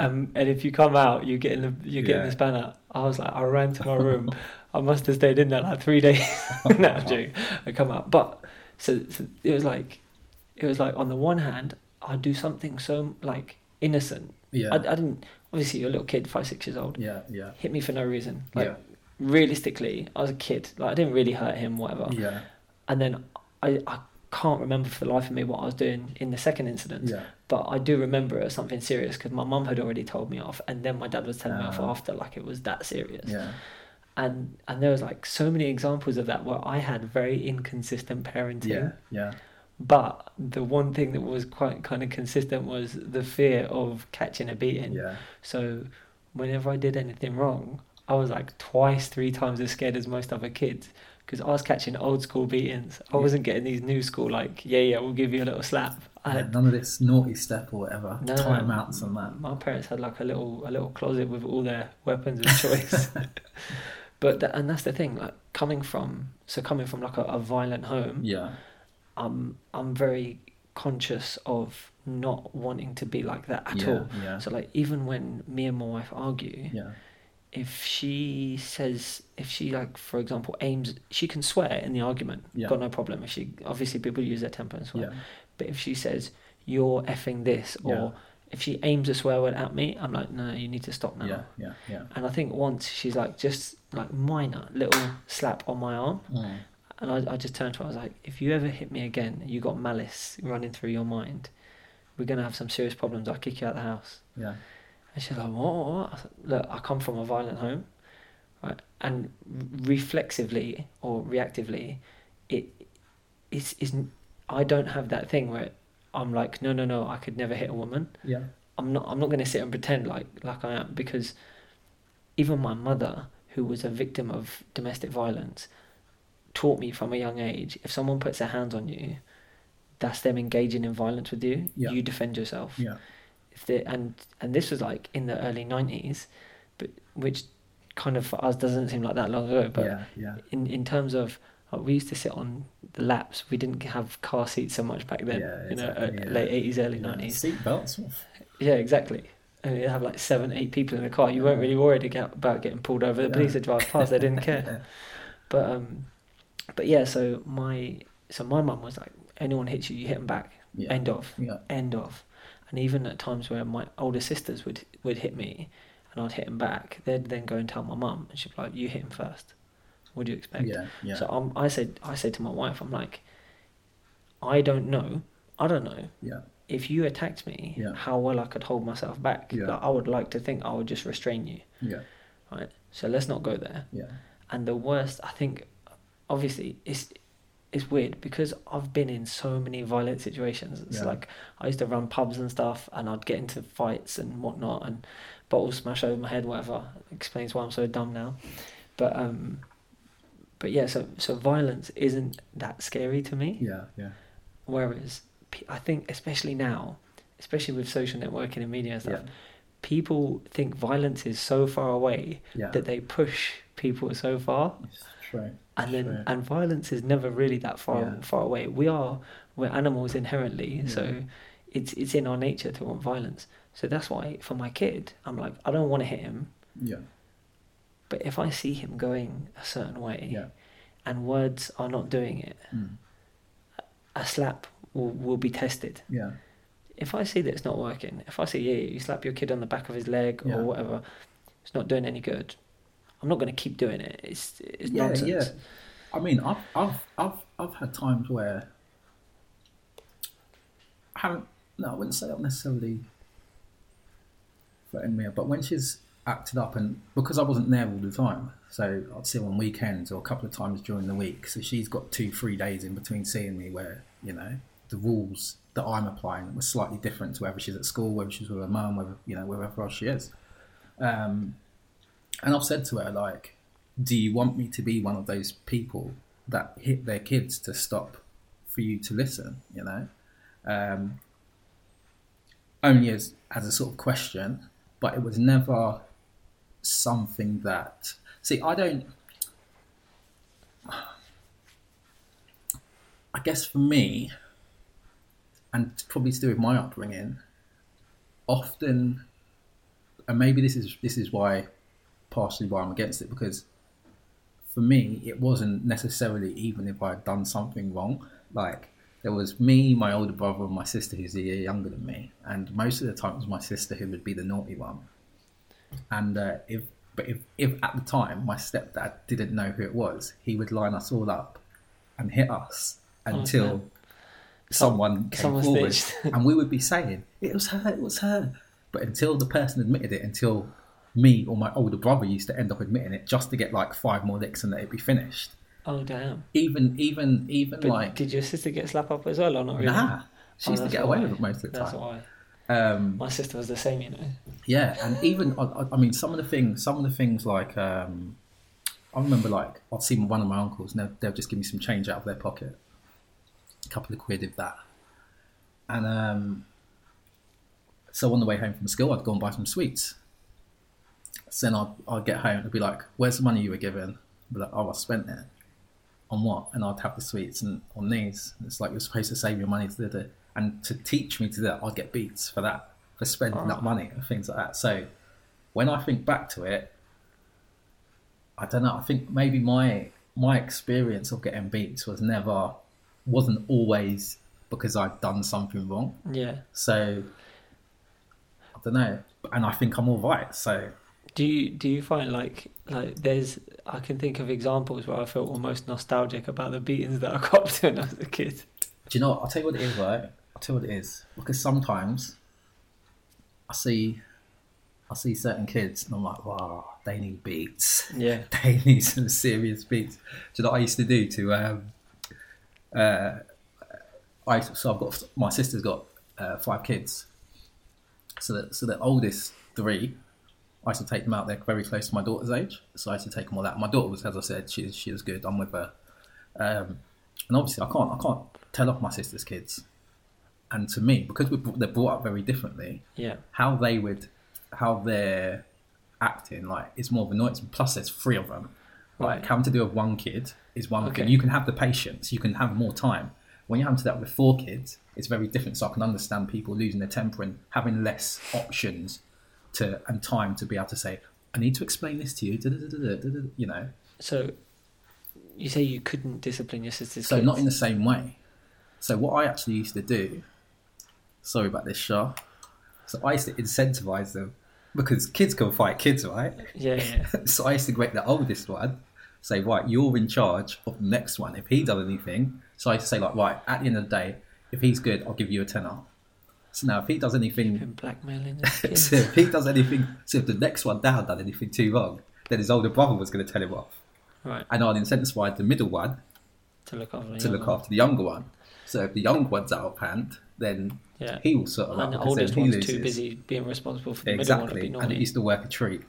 Um, and if you come out, you get in the you get in Yeah. the spanner. I was like, I ran to my room. I must have stayed in there like three days. no, joking. I come out, but so, so it was like, it was like on the one hand, I'd do something so like innocent. yeah, I, I didn't. Obviously, you're a little kid, five six years old. yeah, yeah, Hit me for no reason. Like yeah, realistically, I was a kid. Like I didn't really hurt him, whatever. yeah, And then I I can't remember for the life of me what I was doing in the second incident. yeah. But I do remember it was something serious because my mum had already told me off, and then my dad was telling me off Ah. after, like it was that serious. Yeah, And and there was like so many examples of that where I had very inconsistent parenting. yeah, yeah, But the one thing that was quite kind of consistent was the fear of catching a beating. yeah, So whenever I did anything wrong, I was like twice, three times as scared as most other kids because I was catching old school beatings. I Yeah. wasn't getting these new school like, yeah, yeah, we'll give you a little slap. I Yeah, had None of this naughty step or whatever. No. Timeouts and that. my parents had like a little a little closet with all their weapons of choice. but and that's the thing, like coming from so coming from like a, a violent home, Yeah, I'm I'm very conscious of not wanting to be like that at yeah, all. yeah, So like even when me and my wife argue, yeah, if she says if she like for example aims she can swear in the argument got no problem. If she obviously people use their temper and swear. But if she says you're effing this or if she aims a swear word at me i'm like no you need to stop now. Yeah, yeah, yeah. and i think once she's like just like minor little slap on my arm Mm. And I, I just turned to her i was like if you ever hit me again you got malice running through your mind we're going to have some serious problems i'll kick you out of the house Yeah, and she's like, what, what, what? I said, Look, I come from a violent home, right? And reflexively or reactively, it is is I don't have that thing where I'm like, no, no, no, I could never hit a woman. yeah, I'm not. I'm not going to sit and pretend like like I am because even my mother, who was a victim of domestic violence, taught me from a young age: if someone puts their hands on you, that's them engaging in violence with you. Yeah. You defend yourself yeah, if the and and this was like in the early nineties, but which kind of for us doesn't seem like that long ago. But yeah, yeah. in in terms of like, we used to sit on the laps. We didn't have car seats so much back then. Yeah, you know, exactly, uh, yeah. late eighties, early nineties. Seat belts. Yeah. exactly. And you'd have like seven, eight people in a car. You weren't really worried about getting pulled over. The police would drive past. They didn't care. But um, but yeah. So my so my mum was like, anyone hits you, you hit them back. Yeah, End of yeah, end of. And even at times where my older sisters would would hit me, and I'd hit them back, they'd then go and tell my mum, and she'd be like, "You hit him first. What do you expect?" yeah, yeah. So um, I said, I said to my wife, I'm like, I don't know, I don't know yeah, if you attacked me, Yeah. how well I could hold myself back. Yeah. Like, I would like to think I would just restrain you, yeah, right? So let's not go there. yeah, And the worst, I think, obviously, it's it's weird because I've been in so many violent situations. It's Yeah. like I used to run pubs and stuff, and I'd get into fights and whatnot, and bottles smash over my head, whatever. Explains why I'm so dumb now. But um, but yeah, so so violence isn't that scary to me. Yeah, yeah, Whereas I think, especially now, especially with social networking and media and stuff, yeah, people think violence is so far away yeah. that they push people so far true. and then True. and violence is never really that far Yeah. far away we are we're animals inherently Yeah. so it's it's in our nature to want violence so that's why for my kid i'm like i don't want to hit him Yeah, but if i see him going a certain way yeah, and words are not doing it mm. a slap will, will be tested yeah, if i see that it's not working if i see yeah you slap your kid on the back of his leg Yeah. or whatever it's not doing any good i'm not going to keep doing it it's it's not. Yeah, nonsense yeah. I mean, I've, I've, I've, I've had times where I haven't. No, I wouldn't say I've necessarily threatened me, but when she's acted up, and because I wasn't there all the time, so I'd see her on weekends or a couple of times during the week. So she's got two, three days in between seeing me, where you know the rules that I'm applying were slightly different to whether she's at school, whether she's with her mum, whether you know wherever else she is. Um, and I've said to her like, "Do you want me to be one of those people that hit their kids to stop for you to listen?" You know, um, only as as a sort of question, but it was never something that. See, I don't. I guess for me, and probably to do with my upbringing, often, and maybe this is this is why, partially why I'm against it because, for me, it wasn't necessarily even if I had done something wrong. Like there was me, my older brother, and my sister who's a year younger than me, and most of the time it was my sister who would be the naughty one. And uh, if but if, if at the time my stepdad didn't know who it was, he would line us all up and hit us until. Someone came someone forward, and we would be saying it was her, it was her. But until the person admitted it, until me or my older brother used to end up admitting it, just to get like five more licks and that it'd be finished. oh damn Even even even But like did your sister get slapped up as well or not really? nah, she Oh, used to get away with it most of the That's time. why. Um, My sister was the same, you know. Yeah, and even I, I- I mean, some of the things, some of the things like um, I remember, like I'd see one of my uncles, and they'll, they'll just give me some change out of their pocket, a couple of quid if that, and um, so on the way home from school, I'd go and buy some sweets. So then I'd, I'd get home and I'd be like, "Where's the money you were given?" I'd be like, "Oh, I spent it." On what? And I'd have the sweets and on these. And it's like you're supposed to save your money to do it. And to teach me to do that, I'd get beats for that, for spending that money and things like that. So when I think back to it, I don't know. I think maybe my my experience of getting beats was never wasn't always because I'd done something wrong. Yeah. So I don't know. And I think I'm all right. So Do you do you find like like there's I can think of examples where I felt almost nostalgic about the beatings that I got when I was a kid. Do you know what? I'll tell you what it is, right? I'll tell you what it is. Because sometimes I see I see certain kids and I'm like, wow, they need beats. Yeah. They need some serious beats. Do you know what I used to do to um uh I so I've got my sister's got uh, five kids. So that so the oldest three I used to take them out. They're very close to my daughter's age, so I used to take them all out. My daughter was, as I said, she she was good. I'm with her, um, and obviously I can't I can't tell off my sister's kids. And to me, because we they're brought up very differently, Yeah. how they would how they're acting like it's more of a noise. Plus, there's three of them. Like Right. having to do with one kid is one Okay. thing. You can have the patience. You can have more time. When you're having to do that with four kids, it's very different. So I can understand people losing their temper and having less options to and time to be able to say, "I need to explain this to you." You know. So you say you couldn't discipline your sister's So kids. not in the same way. So what I actually used to do. Sorry about this, Shah. So I used to incentivize them because kids can fight kids, right? Yeah, yeah. so I used to make the oldest one say, right, you're in charge of the next one. If he does anything, so I say like, right, at the end of the day, if he's good, I'll give you a tenner. So now if he does anything, blackmailing so if he does anything, so if the next one down done anything too wrong, then his older brother was going to tell him off, right. and I'd incentivize the middle one to look after the to younger look one. after the younger one. So if the young one's out of hand, then Yeah. he will sort of like. And the oldest one's loses. too busy being responsible for the middle one. Exactly, and it used to work a treat.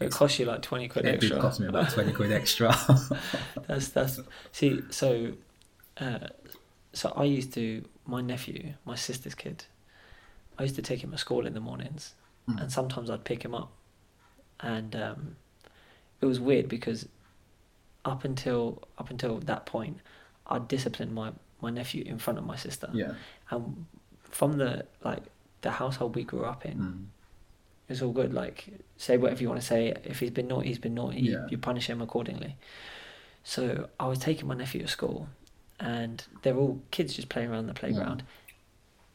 It costs you like twenty quid It extra. did cost me about twenty quid extra. That's that's see. So, uh, so I used to my nephew, my sister's kid. I used to take him to school in the mornings, Mm. and sometimes I'd pick him up, and um, it was weird because up until up until that point, I'd disciplined my my nephew in front of my sister, yeah. and from the like the household we grew up in, Mm. It's all good. Like, say whatever you want to say. If he's been naughty, he's been naughty. You- Yeah. You punish him accordingly. So I was taking my nephew to school, and they're all kids just playing around the playground.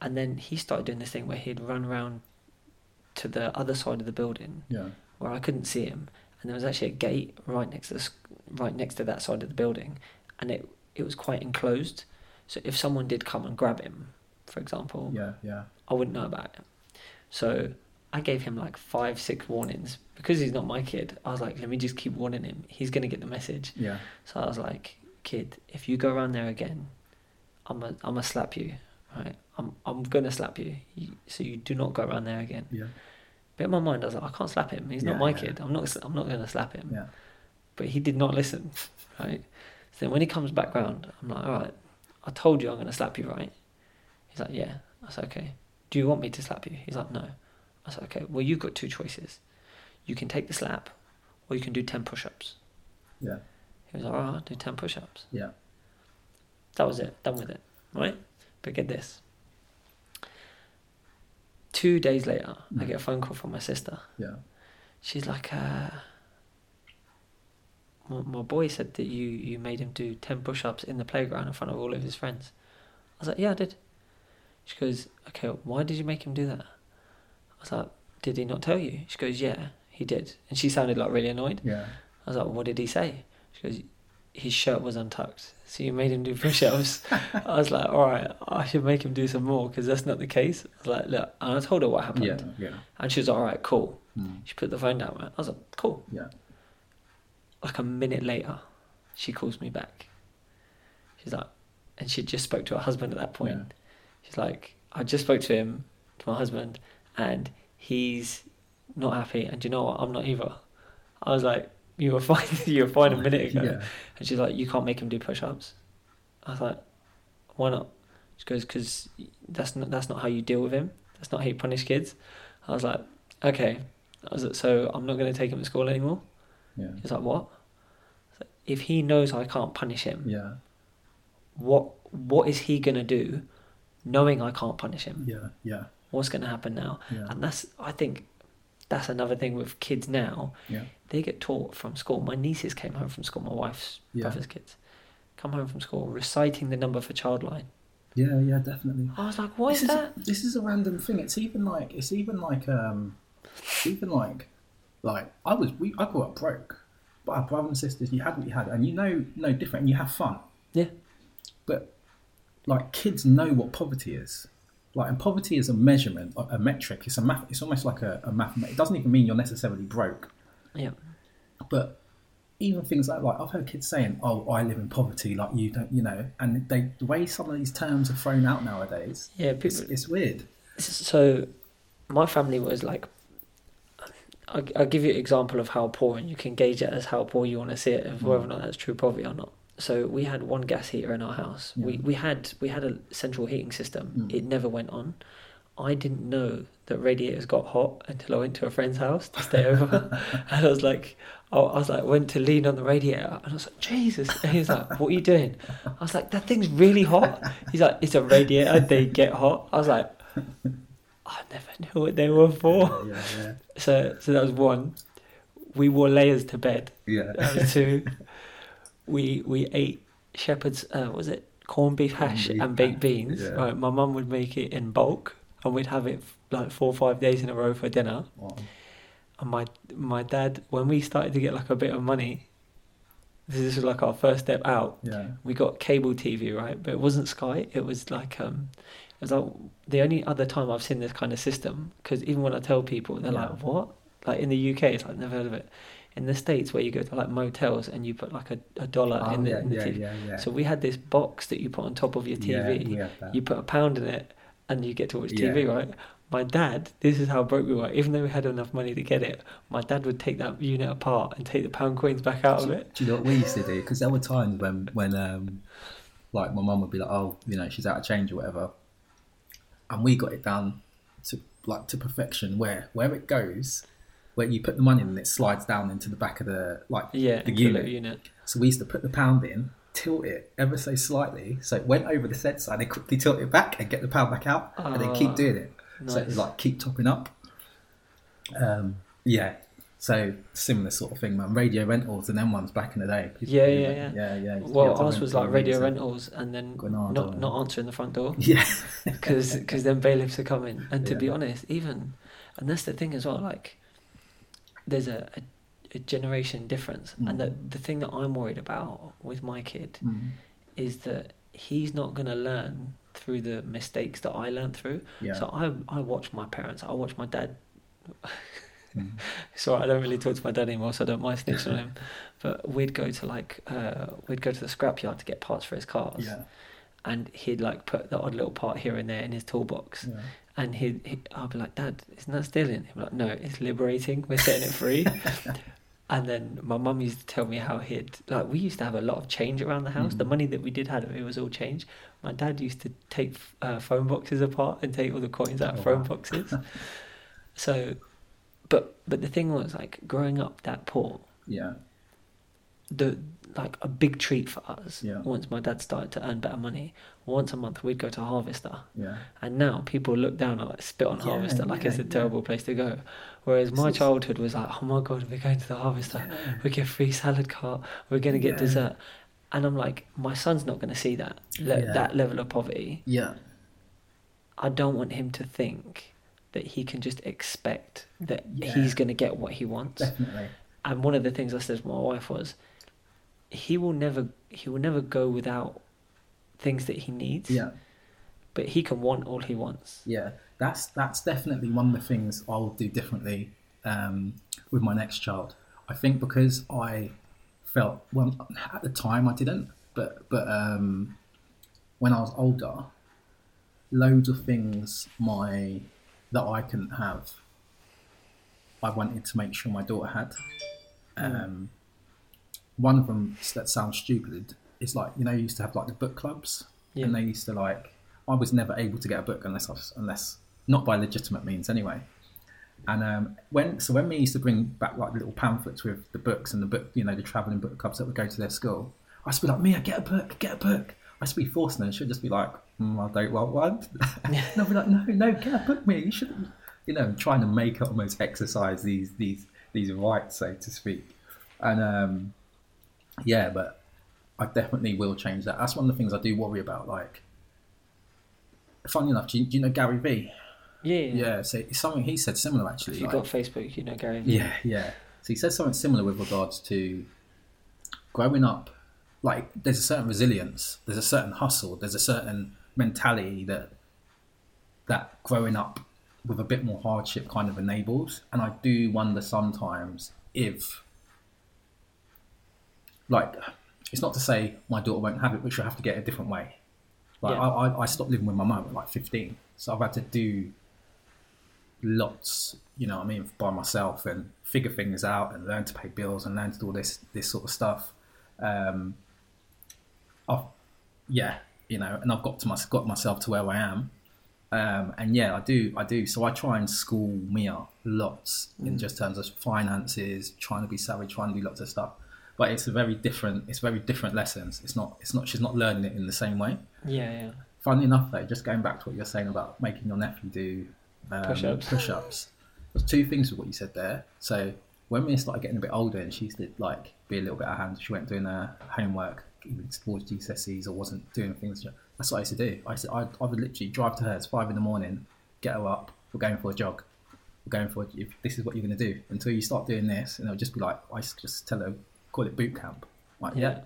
And then he started doing this thing where he'd run around to the other side of the building Yeah. where I couldn't see him, and there was actually a gate right next to the, right next to that side of the building, and it it was quite enclosed. So if someone did come and grab him, for example, Yeah. Yeah. I wouldn't know about it. So I gave him like five, six warnings because he's not my kid. I was like, let me just keep warning him. He's gonna get the message. Yeah. So I was like, kid, if you go around there again, I'm a, I'm gonna slap you. Right? I'm I'm gonna slap you. you. So you do not go around there again. Yeah. But in my mind, I was like, I can't slap him. He's not my yeah. kid. I'm not. I'm not gonna slap him. Yeah. But he did not listen. Right. So then when he comes back round, I'm like, all right. I told you I'm gonna slap you, right? He's like, yeah. I said, okay. Do you want me to slap you? He's like, no. I said, okay. Well, you've got two choices. You can take the slap, or you can do ten push-ups. Yeah. He was like, all right, I'll do ten push-ups. Yeah. That was it. Done with it. Right? But get this. Two days later, I Mm. get a phone call from my sister. Yeah. She's like, uh, my, my boy said that you, you made him do 10 push ups in the playground in front of all of his friends. I was like, yeah, I did. She goes, okay, why did you make him do that? I was like, did he not tell you? She goes, yeah, he did. And she sounded like really annoyed. Yeah. I was like, what did he say? She goes, his shirt was untucked, so you made him do push-ups. I was like, all right, I should make him do some more because that's not the case. I was like, look, and I told her what happened, Yeah. Yeah. and she was like, all right, cool. Mm. She put the phone down. I was like, cool. Yeah. Like a minute later, she calls me back. She's like, and she just spoke to her husband at that point. Yeah. She's like, I just spoke to him, to my husband, and he's not happy. And you know what? I'm not either. I was like, you were fine. you were fine a minute ago. Yeah. And she's like, you can't make him do push-ups. I was like, why not? She goes, because that's not that's not how you deal with him. That's not how you punish kids. I was like, okay. I was like, so I'm not going to take him to school anymore. Yeah. He's like, what? I was like, if he knows I can't punish him, Yeah. what what is he going to do, knowing I can't punish him? Yeah. Yeah. What's going to happen now? Yeah. And that's I think that's another thing with kids now. Yeah. They get taught from school. My nieces came home from school. My wife's Yeah. brother's kids come home from school reciting the number for childline. Yeah. Yeah. Definitely. I was like, what this is that? This is a random thing. It's even like it's even like um, even like like I was we I grew up broke, but our brothers and sisters you had what you had, and you know no different, and you have fun. Yeah. But like kids know what poverty is. Like, and poverty is a measurement, a a metric. It's a math. It's almost like a, a math. It doesn't even mean you're necessarily broke. Yeah. But even things like like I've heard kids saying, "Oh, I live in poverty," like you don't, you know. And they the way some of these terms are thrown out nowadays, Yeah. it's, People, it's weird. so my family was like I'll, I'll give you an example of how poor and you can gauge it as how poor you want to see it of whether or not that's true poverty or not so we had one gas heater in our house we, Yeah. we had we had a central heating system Mm. it never went on i didn't know that radiators got hot until i went to a friend's house to stay over and i was like I I was like went to lean on the radiator and I was like Jesus and he was like what are you doing I was like that thing's really hot he's like it's a radiator they get hot I was like I never knew what they were for. Yeah, yeah, So, so that was one. We wore layers to bed. yeah. That was two. we we ate shepherd's. Uh, what was it corned beef Corned hash beef and baked hash, beans? yeah. Right. My mum would make it in bulk, and we'd have it like four or five days in a row for dinner. Wow. And my my dad, when we started to get like a bit of money, this was like our first step out Yeah, we got cable TV, right? But it wasn't Sky. It was like um, it was like the only other time I've seen this kind of system. Because even when I tell people, they're Yeah. like, "What?" Like in the UK, it's like never heard of it. In the states where you go to like motels and you put like a, a dollar Oh, in the, yeah, in the yeah, TV. yeah, yeah. So we had this box that you put on top of your TV. that. you put a pound in it, and you get to watch Yeah. TV, right? My dad, this is how broke we were. Even though we had enough money to get it, my dad would take that unit apart and take the pound coins back out of it. Do you know what we used to do? Because there were times when, when um, like my mum would be like, "Oh, you know, she's out of change or whatever," and we got it down to like to perfection. Where where it goes, where you put the money in, and it slides down into the back of the like Yeah, the unit. unit. So we used to put the pound in, tilt it ever so slightly, so it went over the side, and quickly tilt it back and get the pound back out, and then keep Ah, doing it. So it nice. like keep topping up. Um, yeah. So similar sort of thing, man. Radio rentals and them ones back in the day. People Yeah, yeah, yeah. yeah, yeah. Well, ours was like radio rentals and then Granada not not answering the front door Yeah, because then bailiffs are coming. And to be honest, even and that's the thing as well. Like, there's a, a, a generation difference, and the Mm. the thing that I'm worried about with my kid Mm. is that he's not going to learn through the mistakes that I learned through. yeah. So I I watch my parents. I watch my dad. Mm. So I don't really talk to my dad anymore, so I don't mind snitching on him. But we'd go to like uh, we'd go to the scrapyard to get parts for his cars, yeah, and he'd like put the odd little part here and there in his toolbox. yeah. And he'd, he, I'd be like, Dad, isn't that stealing? He'd be like, No, it's liberating. We're setting it free. and then my mum used to tell me how he'd like we used to have a lot of change around the house. The Mhm. money that we did have, it was all change. My dad used to take uh, phone boxes apart and take all the coins out of Oh, phone wow. boxes. so, but but the thing was like growing up that poor, yeah. The like a big treat for us. Yeah. Once my dad started to earn better money, once a month we'd go to Harvester. Yeah. And now people look down and like spit on Yeah, Harvester like it's a terrible place to go. Whereas my childhood was like, oh my god, we're going to the Harvester. We get free salad cart. We're going to get dessert. And I'm like, my son's not going to see that le- that level of poverty. Yeah. I don't want him to think that he can just expect that he's going to get what he wants. Definitely. And one of the things I said to my wife was, he will never he will never go without things that he needs. Yeah. But he can want all he wants. Yeah, that's that's definitely one of the things I'll do differently um, with my next child. I think because I felt well at the time I didn't, but but um, when I was older, loads of things my that I couldn't have, I wanted to make sure my daughter had. Um, one of them that sounds stupid is like you know you used to have like the book clubs Yeah. and they used to like I was never able to get a book unless I was, unless not by legitimate means anyway. And um, when so when we used to bring back like little pamphlets with the books and the book, you know, the travelling book clubs that would go to their school, I used to be like, Mia, get a book, get a book. I used to be forcing her. She'd just be like, mm, I don't want one. and I'd be like, no, no, get a book, Mia. You should, you know, trying to make her almost exercise these these these rights, so to speak. And um, yeah, but I definitely will change that. That's one of the things I do worry about. Like, funny enough, do you, do you know Gary Vee? Yeah. yeah. So it's something he said similar actually. If you've like- got Facebook, you know Gary Vee. yeah, yeah. So he said something similar with regards to growing up. Like, there's a certain resilience, there's a certain hustle, there's a certain mentality that that growing up with a bit more hardship kind of enables. And I do wonder sometimes if, like, it's not to say my daughter won't have it, but she'll have to get it a different way. Like, Yeah. I, I, I stopped living with my mum at like 15, so I've had to do lots, you know what I mean, by myself and figure things out and learn to pay bills and learn to do all this this sort of stuff. Um, I've, yeah, you know, and I've got to my, got myself to where I am. Um, and yeah, I do, I do. So I try and school Mia lots in just terms of finances, trying to be savvy, trying to do lots of stuff. But it's a very different, it's very different lessons. It's not, it's not, she's not learning it in the same way. Yeah, yeah. Funnily enough, though, just going back to what you're saying about making your nephew do um, Push-ups. push-ups. There's two things with what you said there. So when we started getting a bit older, and she used to like be a little bit out of hand, she went doing her homework, even towards GCSEs, or wasn't doing things. That's what I used to do. I used to, I, I would literally drive to her. It's five in the morning. Get her up. We're going for a jog. We're going for. A, if this is what you're going to do until you start doing this, and it'll just be like I just tell her, call it boot camp. Like yeah, Yeah.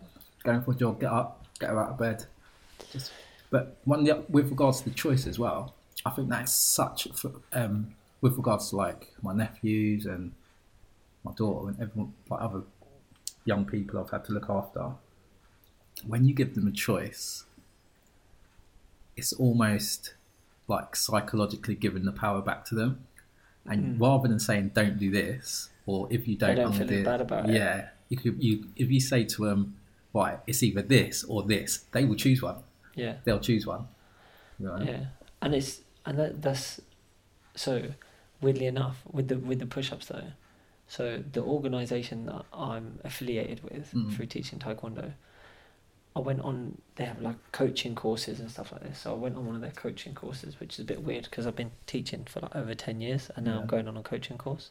going for a jog, get up, get her out of bed. Just, but one the, with regards to the choice as well, I think that's such for, um, with regards to like my nephews and my daughter and everyone, like other young people I've had to look after, when you give them a choice, it's almost like psychologically giving the power back to them. And Mm. rather than saying "don't do this" or "if you don't, don't feel do bad about it. yeah, you could you if you say to them, "right, it's either this or this," they will choose one. Yeah. They'll choose one. Know? Yeah, and it's and that, that's so weirdly enough with the with the push-ups though. So the organisation that I'm affiliated with Mm. through teaching taekwondo, I went on. They have like coaching courses and stuff like this. So I went on one of their coaching courses, which is a bit weird because I've been teaching for like over ten years, and now Yeah. I'm going on a coaching course.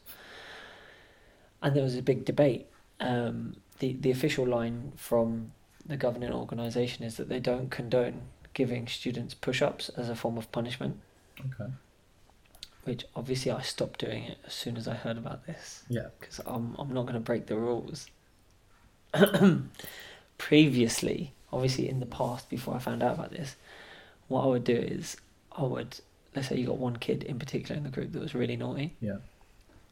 And there was a big debate. Um, the the official line from the governing organisation is that they don't condone giving students push-ups as a form of punishment, Okay. which obviously I stopped doing it as soon as I heard about this Yeah. because I'm I'm not going to break the rules. Previously, obviously in the past, before I found out about this, what I would do is I would let's say you got one kid in particular in the group that was really naughty. Yeah.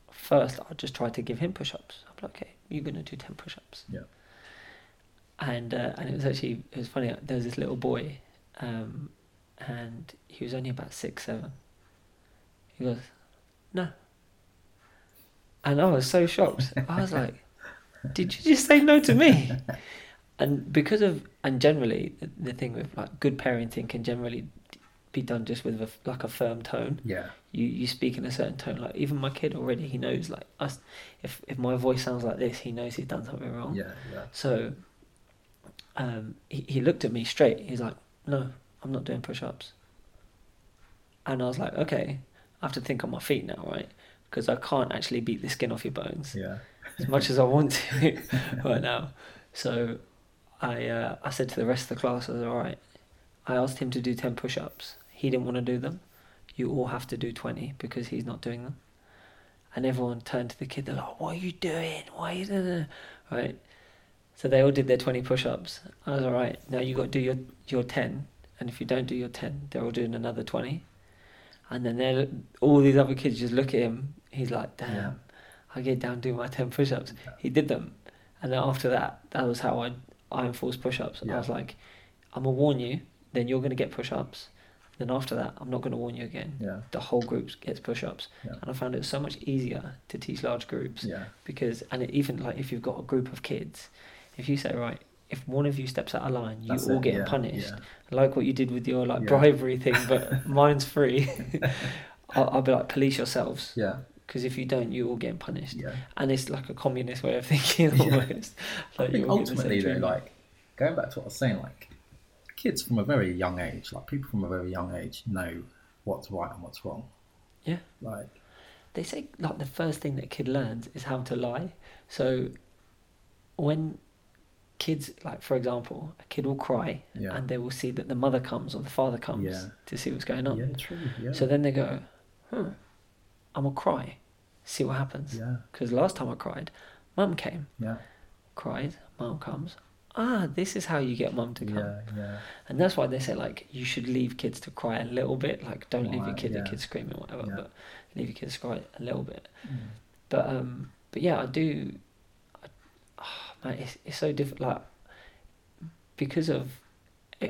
First, I'd just try to give him push-ups. I'd be like, okay, you're going to do ten push-ups. Yeah. And uh, and it was actually it was funny. There was this little boy, um, and he was only about six seven. He goes, no. And I was so shocked. I was like, did you just say no to me? And because of and generally the, the thing with like good parenting can generally be done just with a, like a firm tone Yeah. you you speak in a certain tone. Like even my kid already, he knows like us. If if my voice sounds like this, he knows he's done something wrong. Yeah. Yeah. So, um, he he looked at me straight. He's like, "No, I'm not doing push-ups." And I was like, "Okay, I have to think on my feet now, right? Because I can't actually beat the skin off your bones Yeah. as much as I want to right now." So, I uh, I said to the rest of the class, "I was all right." I asked him to do ten push-ups. He didn't want to do them. You all have to do twenty because he's not doing them. And everyone turned to the kid. They're like, "What are you doing? Why are you doing that?" Right. So they all did their twenty push-ups. I was all right. Now you got to do your your ten, and if you don't do your ten, they're all doing another twenty. And then they all these other kids just look at him. He's like, "Damn, Yeah. I get down doing my ten push-ups." He did them, and then after that, that was how I I enforced push-ups. And I was like, "I'm gonna warn you. Then you're gonna get push-ups. Then after that, I'm not gonna warn you again." Yeah. The whole group gets push-ups, Yeah. and I found it so much easier to teach large groups Yeah. because and it, even like if you've got a group of kids if you say right if one of you steps out of line you That's all it, get yeah, punished yeah. like what you did with your like bribery thing but mine's free I'll, I'll be like police yourselves Yeah. because if you don't you all get punished Yeah. and it's like a communist way of thinking almost I think you all get the same ultimately, though, like going back to what I was saying, like kids from a very young age, like people from a very young age, know what's right and what's wrong. Yeah. Like, they say like the first thing that a kid learns is how to lie so when kids like for example a kid will cry yeah, and they will see that the mother comes or the father comes Yeah. to see what's going on. yeah, true, yeah, So then they go, hmm, I'm gonna cry, see what happens. yeah, Because last time I cried, mum came, yeah, cried, mum comes. Ah, this is how you get mum to come. yeah, yeah, And that's why they say like you should leave kids to cry a little bit. Like don't leave your kid, the yeah. kid screaming, whatever. Yeah. But leave your kids to cry a little bit. Mm. But um, but yeah, I do. I, oh, man, it's it's so different. Like because of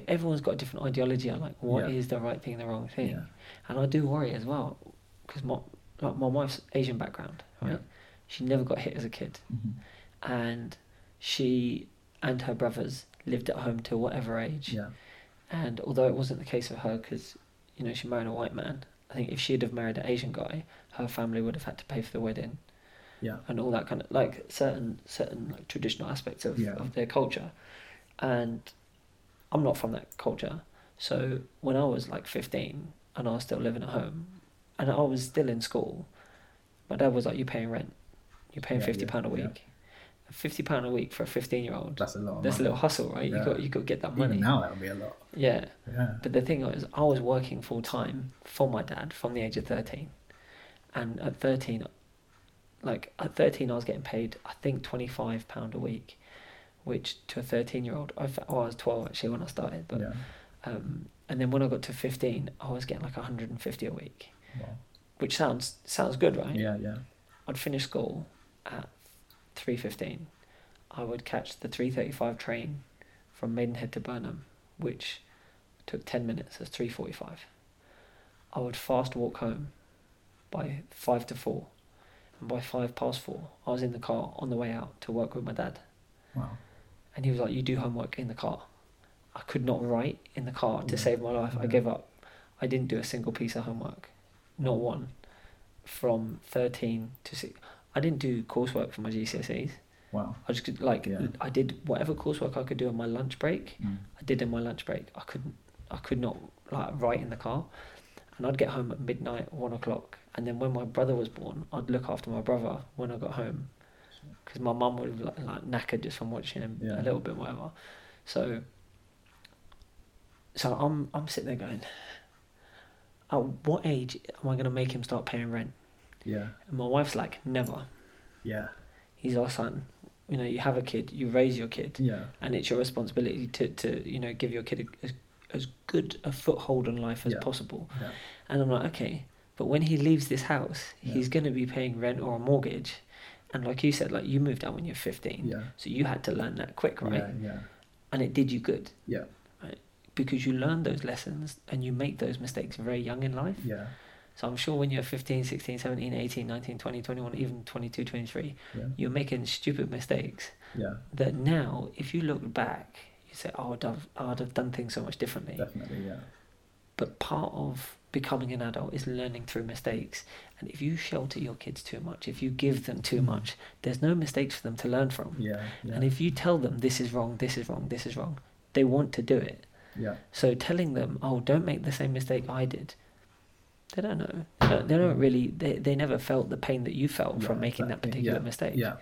everyone's got a different ideology on like what is Yeah. the right thing, and the wrong thing, yeah, and I do worry as well because my like my wife's Asian background, right? She never got hit as a kid, mhm, and she and her brothers lived at home till whatever age. yeah, And although it wasn't the case for her, because you know she married a white man, I think if she'd have married an Asian guy, her family would have had to pay for the wedding yeah, and all that kind of like certain certain like traditional aspects of, Yeah. of their culture. And I'm not from that culture, so when I was like 15 and I was still living at home, and I was still in school, my dad was like, "You're paying rent, you're paying Yeah, fifty yeah, pound a week." Fifty pound a week for a fifteen year old. that's a lot. That's a little hustle, right? You Yeah. got you got to get that Even money. now, that would be a lot. Yeah. Yeah, But the thing was, I was working full time for my dad from the age of 13. And at 13, like, at 13, I was getting paid, I think, £25 a week, which to a 13 year old, I, oh, I was 12 actually when I started. But, yeah, um, and then when I got to 15, I was getting like 150 a week, wow. which sounds sounds good, right? yeah, yeah, I'd finish school at three fifteen, I would catch the three thirty five train from Maidenhead to Burnham, which took ten minutes. as three forty five. I would fast walk home by five to four, and by five past four, I was in the car on the way out to work with my dad. Wow. And he was like, "You do homework in the car." I could not write in the car to Yeah. save my life. I gave up. I didn't do a single piece of homework, not one, from thirteen to six. I didn't do coursework for my GCSEs. Wow. I just could like Yeah. I did whatever coursework I could do on my lunch break. Mm. I did in my lunch break. I couldn't. I could not like write in the car, and I'd get home at midnight, one o'clock, and then when my brother was born, I'd look after my brother when I got home, because my mum would have like, like knackered just from watching him Yeah. a little bit, whatever. So. So I'm I'm sitting there going, at what age am I going to make him start paying rent? Yeah. And my wife's like, never. Yeah. He's our son. You know, you have a kid, you raise your kid Yeah. and it's your responsibility to, to you know give your kid a, as, as good a foothold on life as Yeah. possible Yeah. and i'm like okay but when he leaves this house Yeah. he's going to be paying rent or a mortgage and like you said like you moved out when you're 15 Yeah. so you had to learn that quick right Yeah. Yeah. and it did you good Yeah. right? because you learn those lessons and you make those mistakes very young in life Yeah. So i'm sure when you're 15 16 17 18 19 20 21 even 22 23 Yeah. you're making stupid mistakes Yeah. that now, if you look back, you say, "Oh, I'd have, I'd have done things so much differently." Definitely. Yeah. But part of becoming an adult is learning through mistakes. And if you shelter your kids too much, if you give them too Mm. much, there's no mistakes for them to learn from. Yeah. Yeah. And if you tell them this is wrong, this is wrong, this is wrong, they want to do it. yeah. So telling them, "Oh, don't make the same mistake I did," they don't know. They don't, they don't really. They they never felt the pain that you felt from Yeah, making that particular Yeah. mistake. Yeah.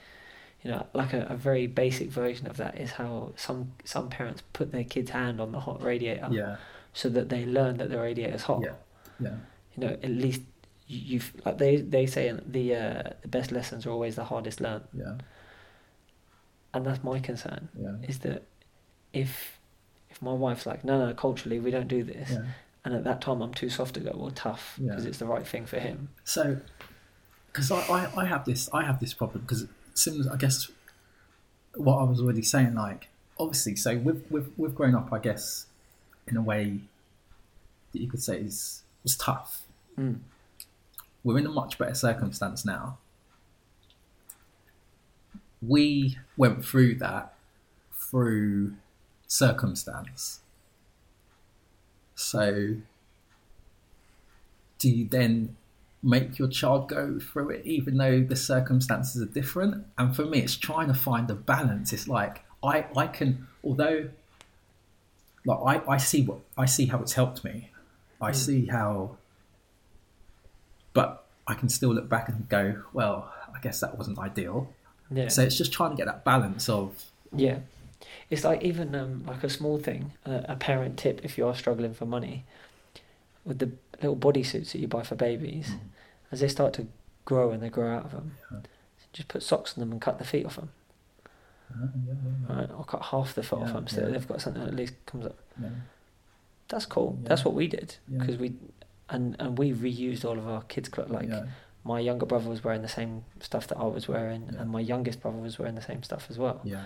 You know, like a, a very basic version of that is how some some parents put their kid's hand on the hot radiator Yeah. so that they learn that the radiator is hot. Yeah. Yeah. You know, at least you- you've like they they say the uh, the best lessons are always the hardest learned, Yeah. and that's my concern Yeah. is that if if my wife's like no no culturally we don't do this, Yeah. And at that time I'm too soft to go well tough Yeah. because it's the right thing for him. So, because I, I, I have this I have this problem because similar I guess what I was already saying like obviously so we've we've we've grown up I guess in a way that you could say is was tough. Mm. We're in a much better circumstance now. We went through that through circumstance. So do you then make your child go through it even though the circumstances are different? And for me it's trying to find a balance. It's like i i can although like i i see what i see how it's helped me. I Mm. see how but i can still look back and go well i guess that wasn't ideal. Yeah. so it's just trying to get that balance of Yeah, it's like even um, like a small thing, a parent tip if you are struggling for money, with the little bodysuits that you buy for babies, Mm. as they start to grow and they grow out of them, Yeah. just put socks on them and cut the feet off them, uh, yeah, yeah, right? Or cut half the foot off them so they've got something that at least comes up. That's cool. That's what we did because we, and and we reused all of our kids' clothes. Like my younger brother was wearing the same stuff that I was wearing, and my youngest brother was wearing the same stuff as well. yeah,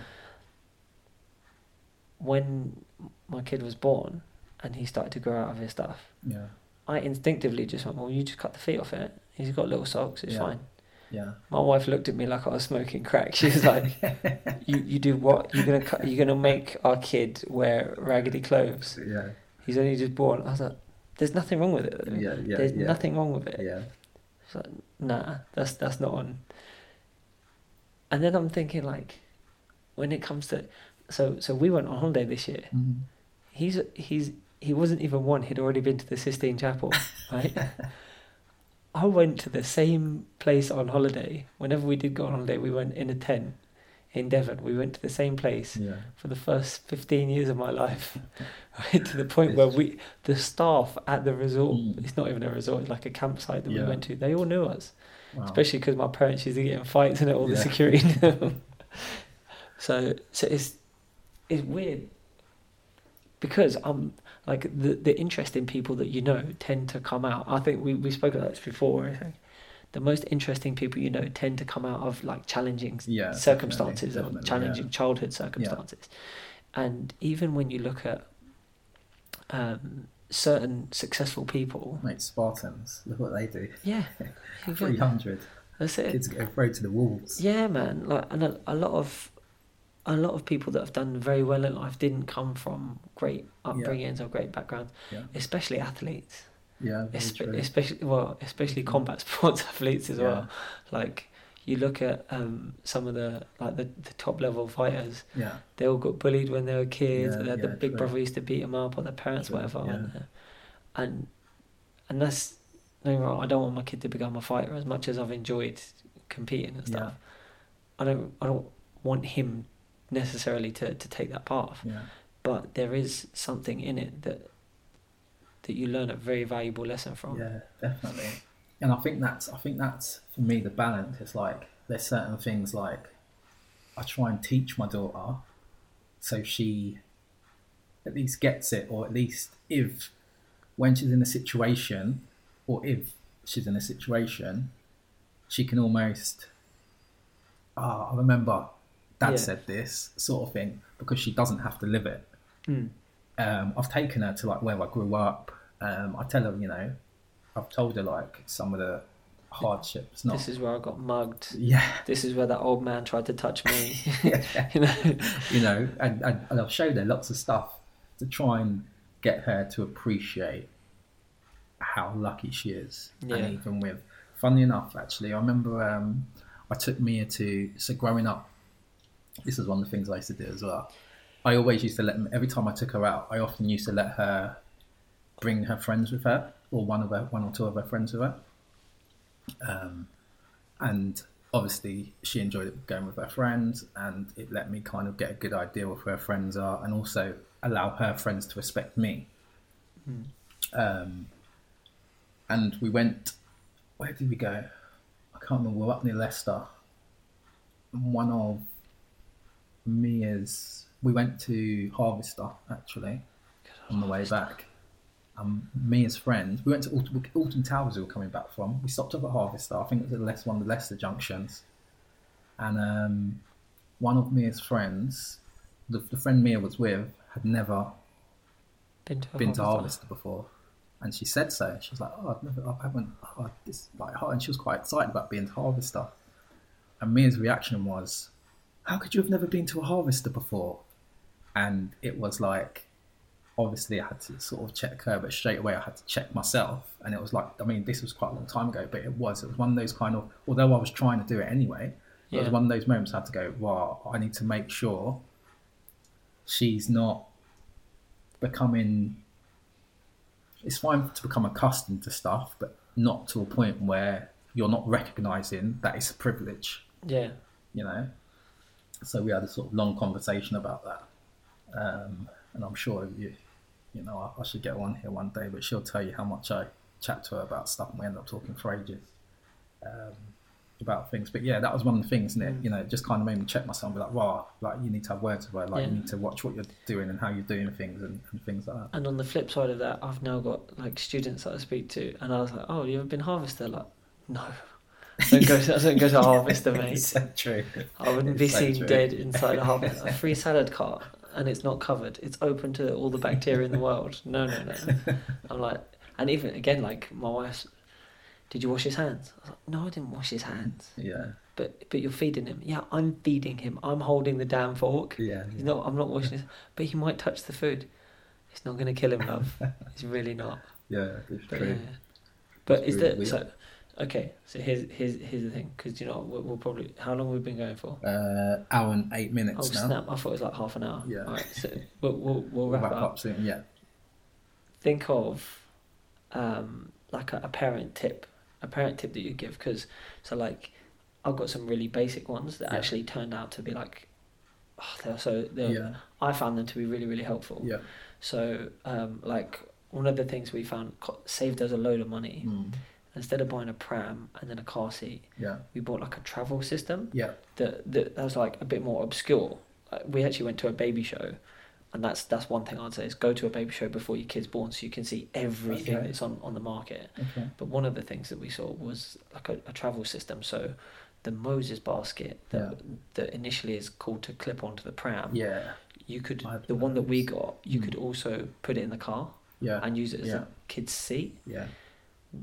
When my kid was born, and he started to grow out of his stuff. yeah, I instinctively just went, well, you just cut the feet off it. He's got little socks, it's Yeah. fine. yeah, My wife looked at me like I was smoking crack. She was like, "You you do what? You're gonna cut, you're gonna make our kid wear raggedy clothes? yeah, He's only just born." I was like, "There's nothing wrong with it. yeah, yeah, There's yeah, nothing wrong with it." yeah, She's like, "Nah, that's that's not on." And then I'm thinking like, when it comes to, so so we went on holiday this year. Mhm. He's he's he wasn't even one. He'd already been to the Sistine Chapel, right? I went to the same place on holiday. Whenever we did go on holiday, we went in a tent in Devon. We went to the same place yeah, for the first fifteen years of my life, right? To the point where we, the staff at the resort, Mm. it's not even a resort, it's like a campsite that we went to. They all knew us, wow. especially because my parents used to get in fights and all the Yeah. security. so, so it's it's weird because I'm like the the interesting people that you know tend to come out. I think we we spoke about this before. I think the most interesting people you know tend to come out of like challenging Yeah, circumstances definitely, or challenging yeah. childhood circumstances. And even when you look at um, certain successful people, Mate, Spartans, look what they do. yeah, 300 that's it. kids get thrown to the wolves. Yeah, man. Like, and a, a lot of a lot of people that have done very well in life didn't come from great upbringings or great backgrounds, Yeah, especially athletes. yeah, Espe- especially well, especially combat sports athletes as Yeah. well. Like you look at um, some of the like the, the top level fighters, Yeah, they all got bullied when they were kids. Yeah, the yeah, big true. brother used to beat them up, or their parents, True, whatever. yeah. And, and and that's no wrong, I don't want my kid to become a fighter as much as I've enjoyed competing and stuff. I don't I don't want him necessarily to, to take that path. yeah, But there is something in it that that you learn a very valuable lesson from. yeah, definitely. And I think that's, I think that's for me the balance. It's like there's certain things like I try and teach my daughter so she at least gets it, or at least if when she's in a situation, or if she's in a situation, she can almost. Ah, I remember Dad Yeah. said this sort of thing because she doesn't have to live it. Mm. um, I've taken her to like where I grew up. Um, I tell her, you know, I've told her like some of the hardships. Not, This is where I got mugged. yeah, This is where that old man tried to touch me. you know. you know, and, and, and I've showed her lots of stuff to try and get her to appreciate how lucky she is. Yeah. And even with, funny enough, actually, I remember um, I took Mia to, so growing up, this is one of the things I used to do as well. I always used to let, every time I took her out, I often used to let her bring her friends with her, or one of her, one or two of her friends with her. Um, and obviously she enjoyed going with her friends and it let me kind of get a good idea of who her friends are and also allow her friends to respect me Mm. um, and we went where did we go i can't remember we were up near leicester one of mia's we went to harvester actually on the way back um, Mia's friend. We went to Alton, Alton Towers. We were coming back from. We stopped up at Harvester. I think it was at Leicester, one of the Leicester junctions. And um, one of Mia's friends, the, the friend Mia was with, had never Been to, been to harvester. Harvester before, and she said so. She was like, "Oh, I've never, I haven't, oh, this like," and she was quite excited about being to Harvester. And Mia's reaction was, "How could you have never been to a Harvester before?" And it was like, obviously, I had to sort of check her, but straight away I had to check myself. And it was like, I mean, this was quite a long time ago, but it was, it was one of those kind of, although I was trying to do it anyway, it was one of those moments I had to go, wow, I need to make sure she's not becoming. It's fine to become accustomed to stuff, but not to a point where you're not recognizing that it's a privilege, Yeah. you know. So we had a sort of long conversation about that, um, and I'm sure you, you know, I, I should get one here one day, but she'll tell you how much I chat to her about stuff, and we end up talking for ages. Um, about things. But yeah, that was one of the things, isn't it? Mm. You know, it just kind of made me check myself and be like, wow, like you need to have words with her, like Yeah. you need to watch what you're doing and how you're doing things and, and things like that. And on the flip side of that, I've now got like students that I speak to, and I was like, "Oh, you ever been harvester?" Like, no, don't go. To, don't go to harvester, mate. So true. I wouldn't be so seen true. dead inside a harvester. A free salad cart, and it's not covered. It's open to all the bacteria in the world. No, no, no. I'm like, and even again, like my wife's. Did you wash his hands? I was like, no, I didn't wash his hands. Yeah, But but you're feeding him. Yeah, I'm feeding him. I'm holding the damn fork. yeah. He's not. I'm not washing his. But he might touch the food. It's not going to kill him, love. It's really not. Yeah, it's But true. yeah. But It's is really there weird. so? Okay, so here's here's here's the thing because you know we'll, we'll probably how long we've been going for? Uh, hour and eight minutes now. Oh, snap! I thought it was like half an hour. Yeah. All right, so we'll we'll, we'll We'll wrap, it up. soon. Yeah, Think of um like a, a parent tip, a parent tip that you give because so like I've got some really basic ones that Yeah. actually turned out to be like oh, they're so they're, yeah, I found them to be really really helpful. yeah. So um like one of the things we found saved us a load of money. Mm. Instead of buying a pram and then a car seat, Yeah, we bought like a travel system yeah, that that, that was like a bit more obscure. Like, we actually went to a baby show, and that's that's one thing I'd say is go to a baby show before your kid's born, so you can see everything Okay. that's on on the market. Okay. But one of the things that we saw was like a, a travel system. So the Moses basket that that initially is called to clip onto the pram. Yeah. You could the one that we got. You Mm. could also put it in the car Yeah. and use it as Yeah. a kid's seat. Yeah.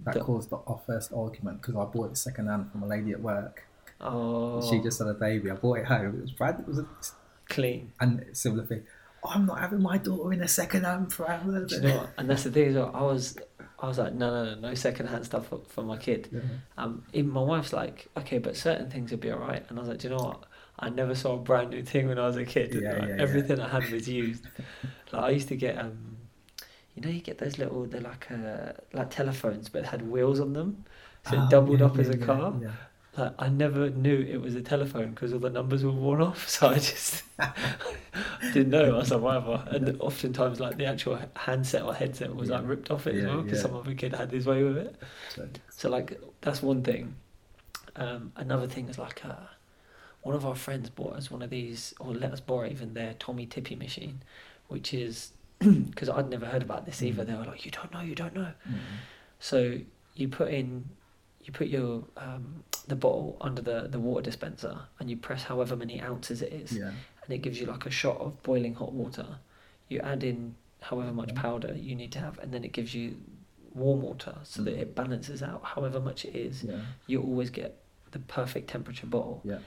That The- caused the, our first argument because I bought it second hand from a lady at work. oh, She just had a baby. I bought it home. It was brand. It was a clean. and similar thing. I'm not having my daughter in a second hand pram. Do you know what? And that's the thing as well. I was, I was like, no, no, no, no second hand stuff for, for my kid. Yeah. Um, even my wife's like, okay, but certain things would be alright. And I was like, do you know what? I never saw a brand new thing when I was a kid. Yeah, Like, yeah, yeah. Everything I had was used. like I used to get, um, you know, you get those little, they're like uh, like telephones, but had wheels on them, so Oh, it doubled yeah, up as a yeah, car. Yeah. Like I never knew it was a telephone because all the numbers were worn off. So I just didn't know. I was like, whatever. And oftentimes, like the actual handset or headset was like ripped off it as well because yeah. some other kid had his way with it. So, So like that's one thing. Um, another thing is like uh, one of our friends bought us one of these, or let us borrow even their Tommee Tippee machine, which is because I'd never heard about this either. Mm. They were like, "You don't know, you don't know." mm, So you put in, you put your um, the bottle under the the water dispenser, and you press however many ounces it is, yeah. and it gives you like a shot of boiling hot water. You add in however much Okay. powder you need to have, and then it gives you warm water so that Mm. it balances out however much it is. Yeah. You always get the perfect temperature bottle Yeah.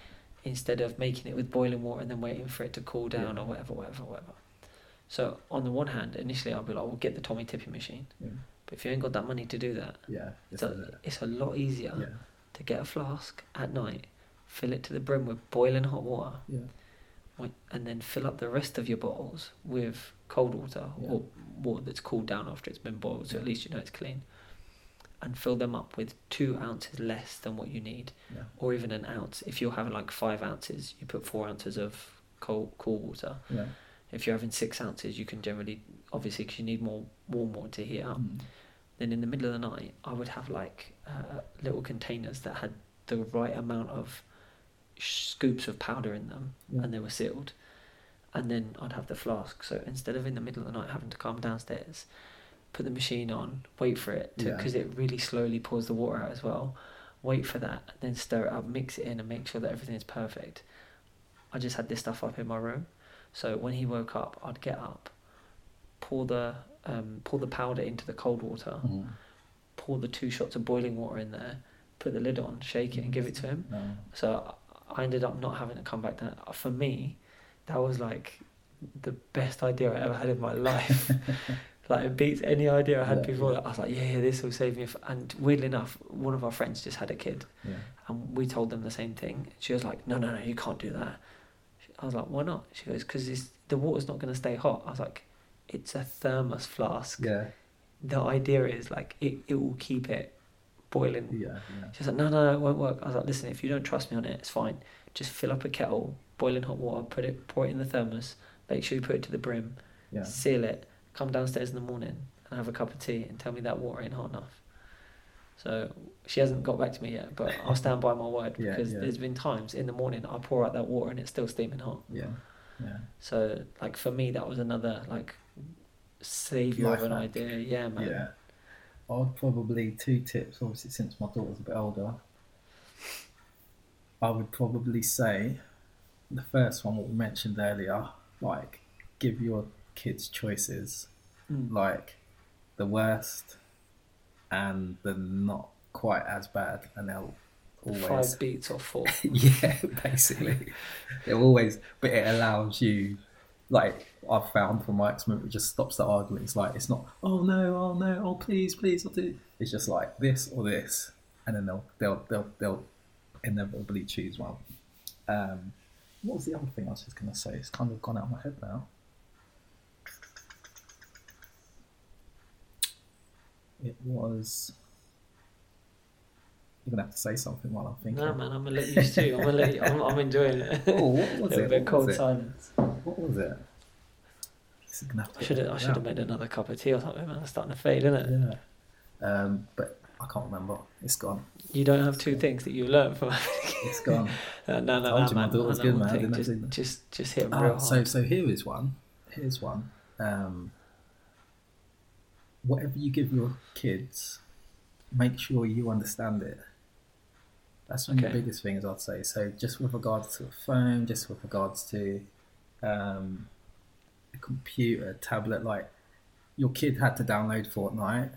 instead of making it with boiling water and then waiting for it to cool down or whatever, whatever, whatever. So on the one hand, initially I'll be like, "Well, get the Tommee Tippee machine," Yeah. but if you ain't got that money to do that, Yeah. it's a, it. it's a lot easier Yeah. to get a flask at night, fill it to the brim with boiling hot water, Yeah. And then fill up the rest of your bottles with cold water Yeah. or water that's cooled down after it's been boiled, so at least you know it's clean. And fill them up with two ounces less than what you need, or even an ounce. If you're having like five ounces, you put four ounces of cold cool water. Yeah. If you're having six ounces, you can generally, obviously, because you need more warm water to heat up. Mm. Then in the middle of the night, I would have like uh, little containers that had the right amount of scoops of powder in them, Yeah. and they were sealed. And then I'd have the flask. So instead of in the middle of the night having to come downstairs, put the machine on, wait for it Yeah. because it really slowly pours the water out as well. Wait for that, then stir it up, mix it in, and make sure that everything is perfect. I just had this stuff up in my room, so when he woke up, I'd get up, pour the um, pour the powder into the cold water, Mm. pour the two shots of boiling water in there, put the lid on, shake it, and give it to him. No. So I ended up not having to come back down. For me, that was like the best idea I ever had in my life. like it beats any idea I had Yeah, before. yeah. I was like, yeah, yeah, this will save me. And weirdly enough, one of our friends just had a kid, Yeah. and we told them the same thing. She was like, no, no, no, you can't do that. I was like, why not? She goes, because the water's not going to stay hot. I was like, it's a thermos flask. Yeah. The idea is like it, it will keep it boiling Yeah. Yeah. She's like, no, no, no, it won't work. I was like, listen, if you don't trust me on it, it's fine. Just fill up a kettle, boiling hot water, put it, pour it in the thermos. Make sure you put it to the brim, Yeah. seal it. Come downstairs in the morning and have a cup of tea and tell me that water ain't hot enough. So she hasn't got back to me yet, but I'll stand by my word Yeah, because yeah. there's been times in the morning I pour out that water and it's still steaming hot. Yeah. Yeah. So like for me, that was another like savior of an hack. idea. Yeah, man. Yeah. I'd probably two tips. Obviously, since my daughter's a bit older, I would probably say the first one, what we mentioned earlier, like give your kids choices, Mm. like the worst and the not quite as bad, and they'll always Five beats or four. yeah, basically. It always, but it allows you, like I've found from my experience, it just stops the argument. It's like it's not, oh no, oh no, oh please, please, I'll do. It's just like this or this, and then they'll they'll they'll they'll inevitably choose one. Um, what was the other thing I was just gonna say? It's kind of gone out of my head now. It was. You're gonna have to say something while I'm thinking. No, man, I'm gonna let you stew. I'm gonna let you. I'm, I'm enjoying it. Oh, what was it? bit What cold silence. What was it? This is gonna have to I should have. I should have made another cup of tea or something. Man, it's starting to fade, isn't it? Yeah. Um, but I can't remember. It's gone. You don't have two things that you learned from. It's gone. no, no, no, you my man. daughter's good, man, thing. didn't I, Just, just, just hit Ah, real so hard. so here is one. here's one. Um, whatever you give your kids, make sure you understand it. That's one of the biggest things I'd say. So just with regards to a phone, just with regards to um, a computer, tablet, like your kid had to download Fortnite,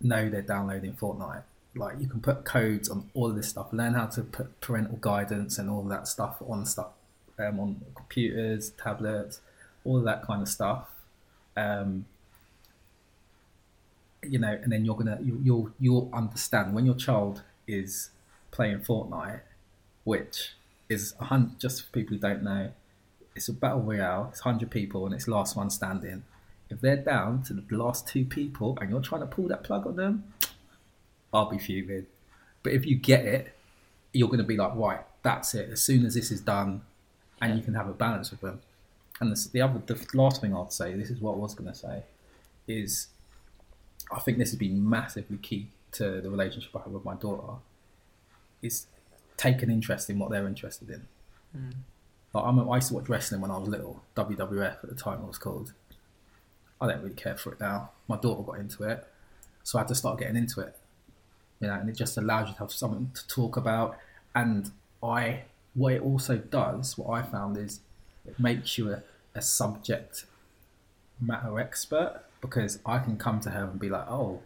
know they're downloading Fortnite. Like you can put codes on all of this stuff, learn how to put parental guidance and all of that stuff on stuff um, on computers, tablets, all of that kind of stuff. Um, you know, and then you're gonna you, you'll you'll understand when your child is playing Fortnite, which is a hundred. Just for people who don't know, it's a battle royale. It's hundred people and it's last one standing. If they're down to the last two people and you're trying to pull that plug on them, I'll be fuming. But if you get it, you're going to be like, right, that's it. As soon as this is done, and you can have a balance with them. And the, the other, the last thing I'd say, this is what I was going to say, is I think this has been massively key to the relationship I have with my daughter. Is take an interest in what they're interested in. Mm. Like I'm, a- I used to watch wrestling when I was little, WWF at the time it was called. I don't really care for it now. My daughter got into it, so I had to start getting into it. You know, and it just allows you to have something to talk about. And I, what it also does, what I found is, it makes you a, a subject matter expert because I can come to her and be like, oh,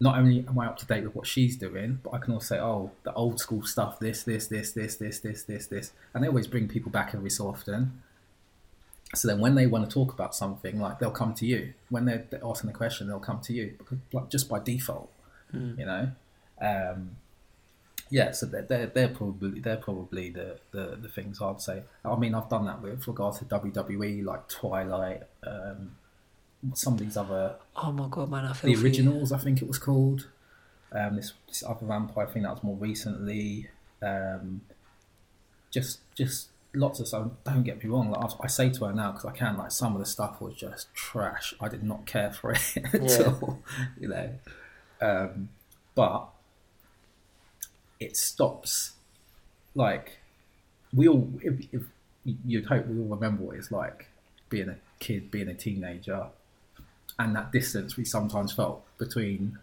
not only am I up to date with what she's doing, but I can also say, oh, the old school stuff, this, this, this, this, this, this, this, this. And they always bring people back every so often. So then when they want to talk about something, like they'll come to you. When they're, asking a question, they'll come to you because like just by default, you know. Um, yeah, so they're, they're, they're probably they're probably the, the, the things I'd say. I mean, I've done that with regards to WWE, like Twilight, um, some of these other Oh my god, man! I feel the you. originals, I think it was called. Um, this, this other vampire thing that was more recently. Um, just just lots of stuff. Don't get me wrong. Like I, I say to her now because I can. Like some of the stuff was just trash. I did not care for it at Yeah. all. You know, um, but it stops. Like we all, if, if you'd hope we all remember what it's like being a kid, being a teenager, and that distance we sometimes felt between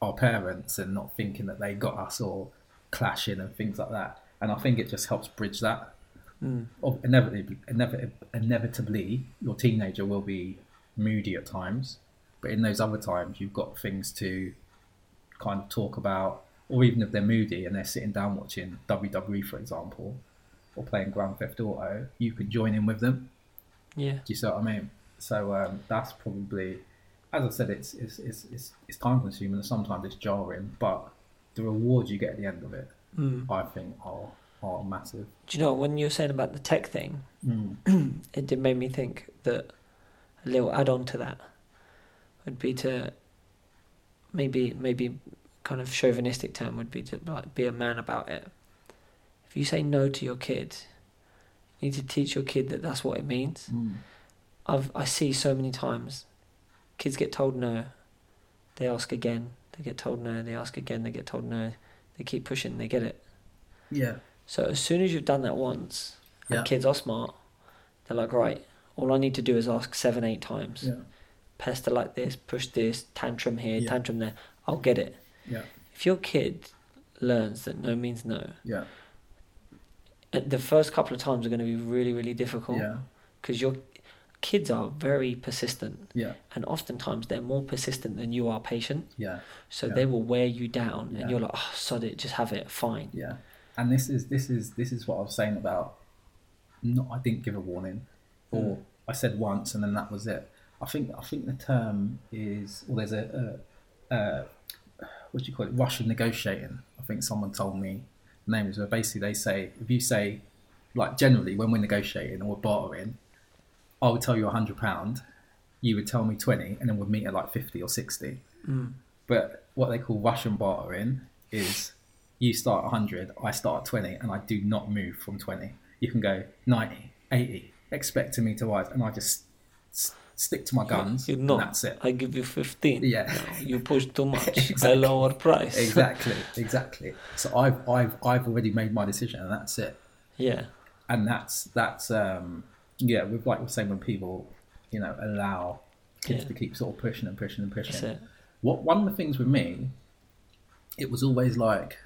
our parents and not thinking that they got us or clashing and things like that. And I think it just helps bridge that. Mm. Inevitably, inevitably, inevitably, your teenager will be moody at times, but in those other times, you've got things to kind of talk about. Or even if they're moody and they're sitting down watching WWE, for example, or playing Grand Theft Auto, you can join in with them. Yeah. Do you see what I mean? So um, that's probably, as I said, it's it's, it's it's it's time consuming and sometimes it's jarring, but the rewards you get at the end of it, Mm. I think, are are massive. Do you know when you were saying about the tech thing? Mm. it did make me think that a little add on to that would be to maybe maybe kind of chauvinistic term would be to like be a man about it. If you say no to your kid, you need to teach your kid that that's what it means. Mm. I've I see so many times kids get told no, they ask again, they get told no, they ask again, they get told no, they keep pushing, they get it. Yeah, So as soon as you've done that once, and Yeah. kids are smart, they're like, right, all I need to do is ask seven, eight times. yeah, Pester like this, push this, tantrum here, Yeah. tantrum there. I'll get it. yeah, If your kid learns that no means no, yeah, the first couple of times are going to be really, really difficult yeah, because your kids are very persistent, yeah, and oftentimes they're more persistent than you are patient. yeah, So Yeah. they will wear you down, Yeah. and you're like, oh, sod it, just have it, fine. yeah. And this is this is this is what I was saying about. Not, I didn't give a warning, or Mm. I said once and then that was it. I think I think the term is, well, there's a, a, a what do you call it? Russian negotiating. I think someone told me the name is where basically they say if you say like generally when we're negotiating or we're bartering, I would tell you a hundred pound, you would tell me twenty, and then we'd meet at like fifty or sixty. Mm. But what they call Russian bartering is you start at 100, I start at 20, and I do not move from 20. You can go 90, 80, expecting me to rise, and I just s- stick to my guns, You and know, that's it. I give you 15. Yeah. No, you push too much. Exactly. I lower price. Exactly, exactly. So I've, I've, I've already made my decision, and that's it. yeah. And that's, that's, um, yeah, with like we're saying when people you know, allow kids Yeah. to keep sort of pushing and pushing and pushing. That's it. What one of the things with me, it was always like,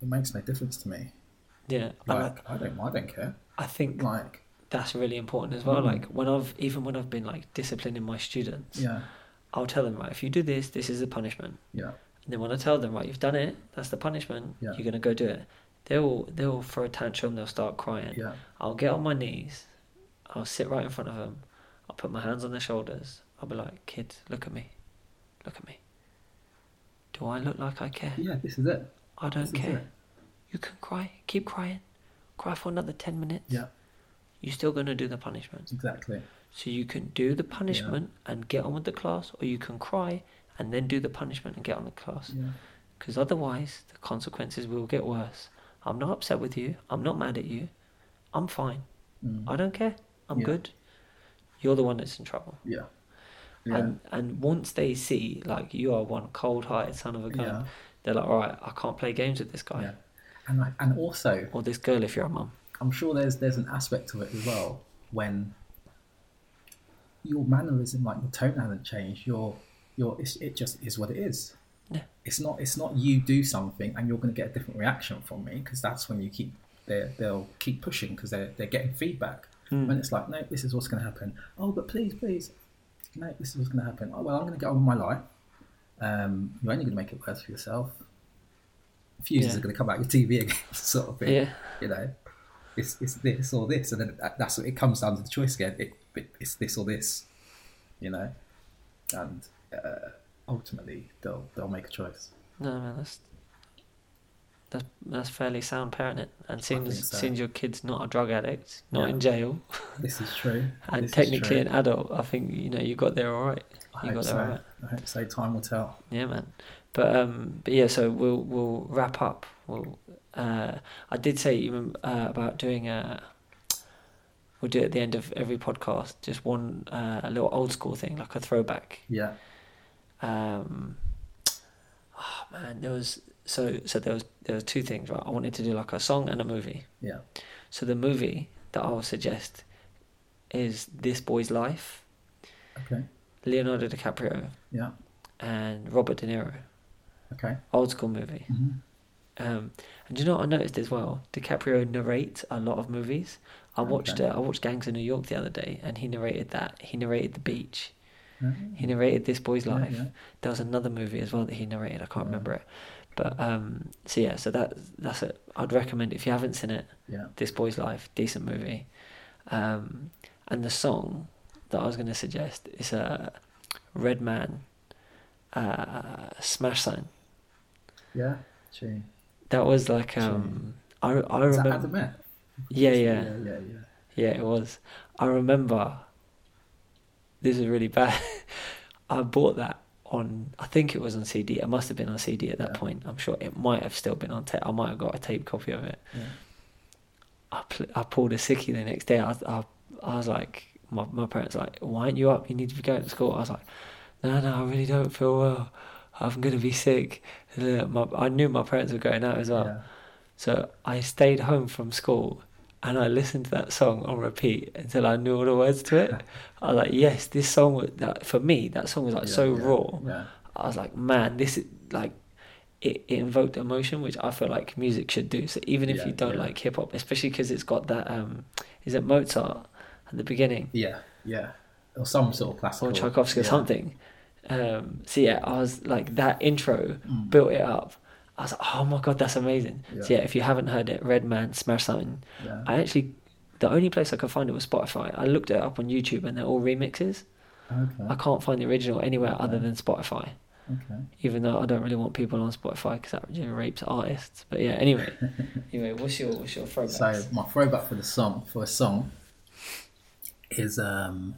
it makes no difference to me. Yeah, Like I don't, I don't care. I think Like that's really important as well. Mm. Like when I've even when I've been like disciplining my students, yeah, I'll tell them right if you do this, this is the punishment. yeah, And then when I tell them right, you've done it, that's the punishment. Yeah. You're gonna go do it. They'll they'll throw a tantrum. They'll start crying. yeah, I'll get on my knees. I'll sit right in front of them. I'll put my hands on their shoulders. I'll be like, kids, look at me. Look at me. Do I look like I care? yeah. This is it. I don't This care. You can cry. Keep crying. Cry for another 10 minutes. Yeah, You're still going to do the punishment. exactly. So you can do the punishment and get on with the class, or you can cry and then do the punishment and get on the class. Yeah, Because otherwise, the consequences will get worse. I'm not upset with you. I'm not mad at you. I'm fine. mm. I don't care. I'm Yeah. good. You're the one that's in trouble. yeah, yeah, And and once they see like you are one cold hearted son of a gun, yeah. they're like, all right, I can't play games with this guy yeah. And I, and also, or this girl if you're a mum. I'm sure there's there's an aspect of it as well when your mannerism, like your tone hasn't changed. Your your it's, it just is what it is. Yeah. It's not it's not you do something and you're going to get a different reaction from me because that's when you keep they they'll keep pushing because they're they're getting feedback. Hmm. When it's like no, this is what's going to happen. Oh, but please, please, no, this is what's going to happen. Oh, well, I'm going to get on with my life. Um, you're only going to make it worse for yourself. Fuses Yeah. are going to come out your TV again, sort of thing Yeah. you know, it's, it's this or this, and then that's what it comes down to the choice again. It, it, it's this or this, you know, and uh, ultimately they'll they'll make a choice. No man, that's that's that's fairly sound parenting. And think so. seeing your kid's not a drug addict, not Yeah. in jail, This is true, and This technically true. an adult, I think you know you got there all right. I You hope got so. there all right. I hope so. Time will tell. Yeah, man. But um, but yeah. So we'll we'll wrap up. We'll. Uh, I did say you uh, about doing a. We'll do it at the end of every podcast, just one uh, a little old school thing, like a throwback. Yeah, Um, oh man, there was so so there was there was two things right. I wanted to do like a song and a movie. yeah, So the movie that I'll suggest is This Boy's Life, okay, Leonardo DiCaprio yeah, and Robert De Niro. okay, Old school movie. hmm Um, and do you know what I noticed as well? DiCaprio narrates a lot of movies. I watched Okay. uh, I watched Gangs of New York the other day, and he narrated that. He narrated The Beach. Yeah, He narrated This Boy's Life. yeah. There was another movie as well that he narrated. I can't remember it. But um, so yeah, so that that's it. I'd recommend if you haven't seen it, yeah, This Boy's Life, decent movie. Um, and the song that I was going to suggest is a Redman, uh, Smash Sign. yeah. Gee. That was like um, I I Is that remember. Yeah, yeah, yeah, yeah, yeah. yeah. It was. I remember. This is really bad. I bought that on. I think it was on CD. It must have been on CD at that Yeah. point. I'm sure it might have still been on tape. I might have got a tape copy of it. yeah. I pl- I pulled a sickie the next day. I I, I was like, my my parents like, why aren't you up? You need to be going to school. I was like, no, no, I really don't feel well. I'm gonna be sick. Uh, My, I knew my parents were going out as well. yeah. So I stayed home from school and I listened to that song on repeat until I knew all the words to it. I was like, yes, this song was that for me. That song was like Yeah, so yeah, raw. Yeah, I was like, man, this is like it, it invoked emotion, which I feel like music should do. So even if you don't like hip hop, especially because it's got that um, is it Mozart at the beginning yeah, yeah. Or some sort of classical. or Tchaikovsky or something? Um, so yeah, I was like that intro Mm. built it up. I was like, oh my god, that's amazing. So Yeah. yeah, if you haven't heard it, Redman, Smash Something. Yeah. I actually, the only place I could find it was Spotify. I looked it up on YouTube and they're all remixes. Okay. I can't find the original anywhere other than Spotify. Okay. Even though I don't really want people on Spotify because that you know, rapes artists. But yeah, anyway, anyway, what's your what's your throwback? So my throwback for the song for a song is um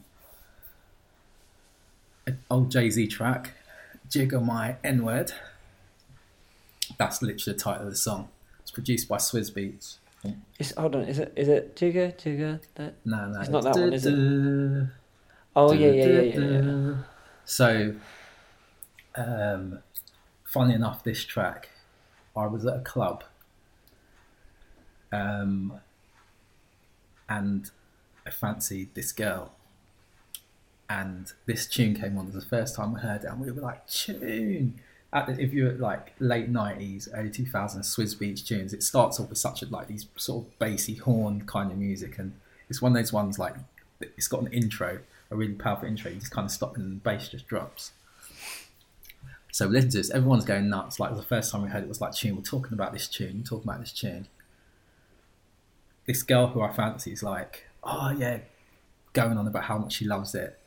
an old Jay Z track, "Jigger My N Word." That's literally the title of the song. It's produced by Swizz Beatz. Is, hold on, is it is it Jigga Jigga? That No, no, It's not that one, is it? oh yeah yeah yeah. yeah. So, um, funny enough, this track, I was at a club, um, and I fancied this girl, and this tune came on. It was the first time I heard it, and we were like, tune. The, if you're like late nineties, early two thousands Swizz Beatz tunes, it starts off with such a like these sort of bassy horn kind of music, and it's one of those ones like it's got an intro, a really powerful intro. You just kind of stop and the bass just drops. So we listen to this, everyone's going nuts. Like the first time we heard it was like tune. We're talking about this tune, We're talking about this tune. This girl who I fancy is like, oh yeah, going on about how much she loves it.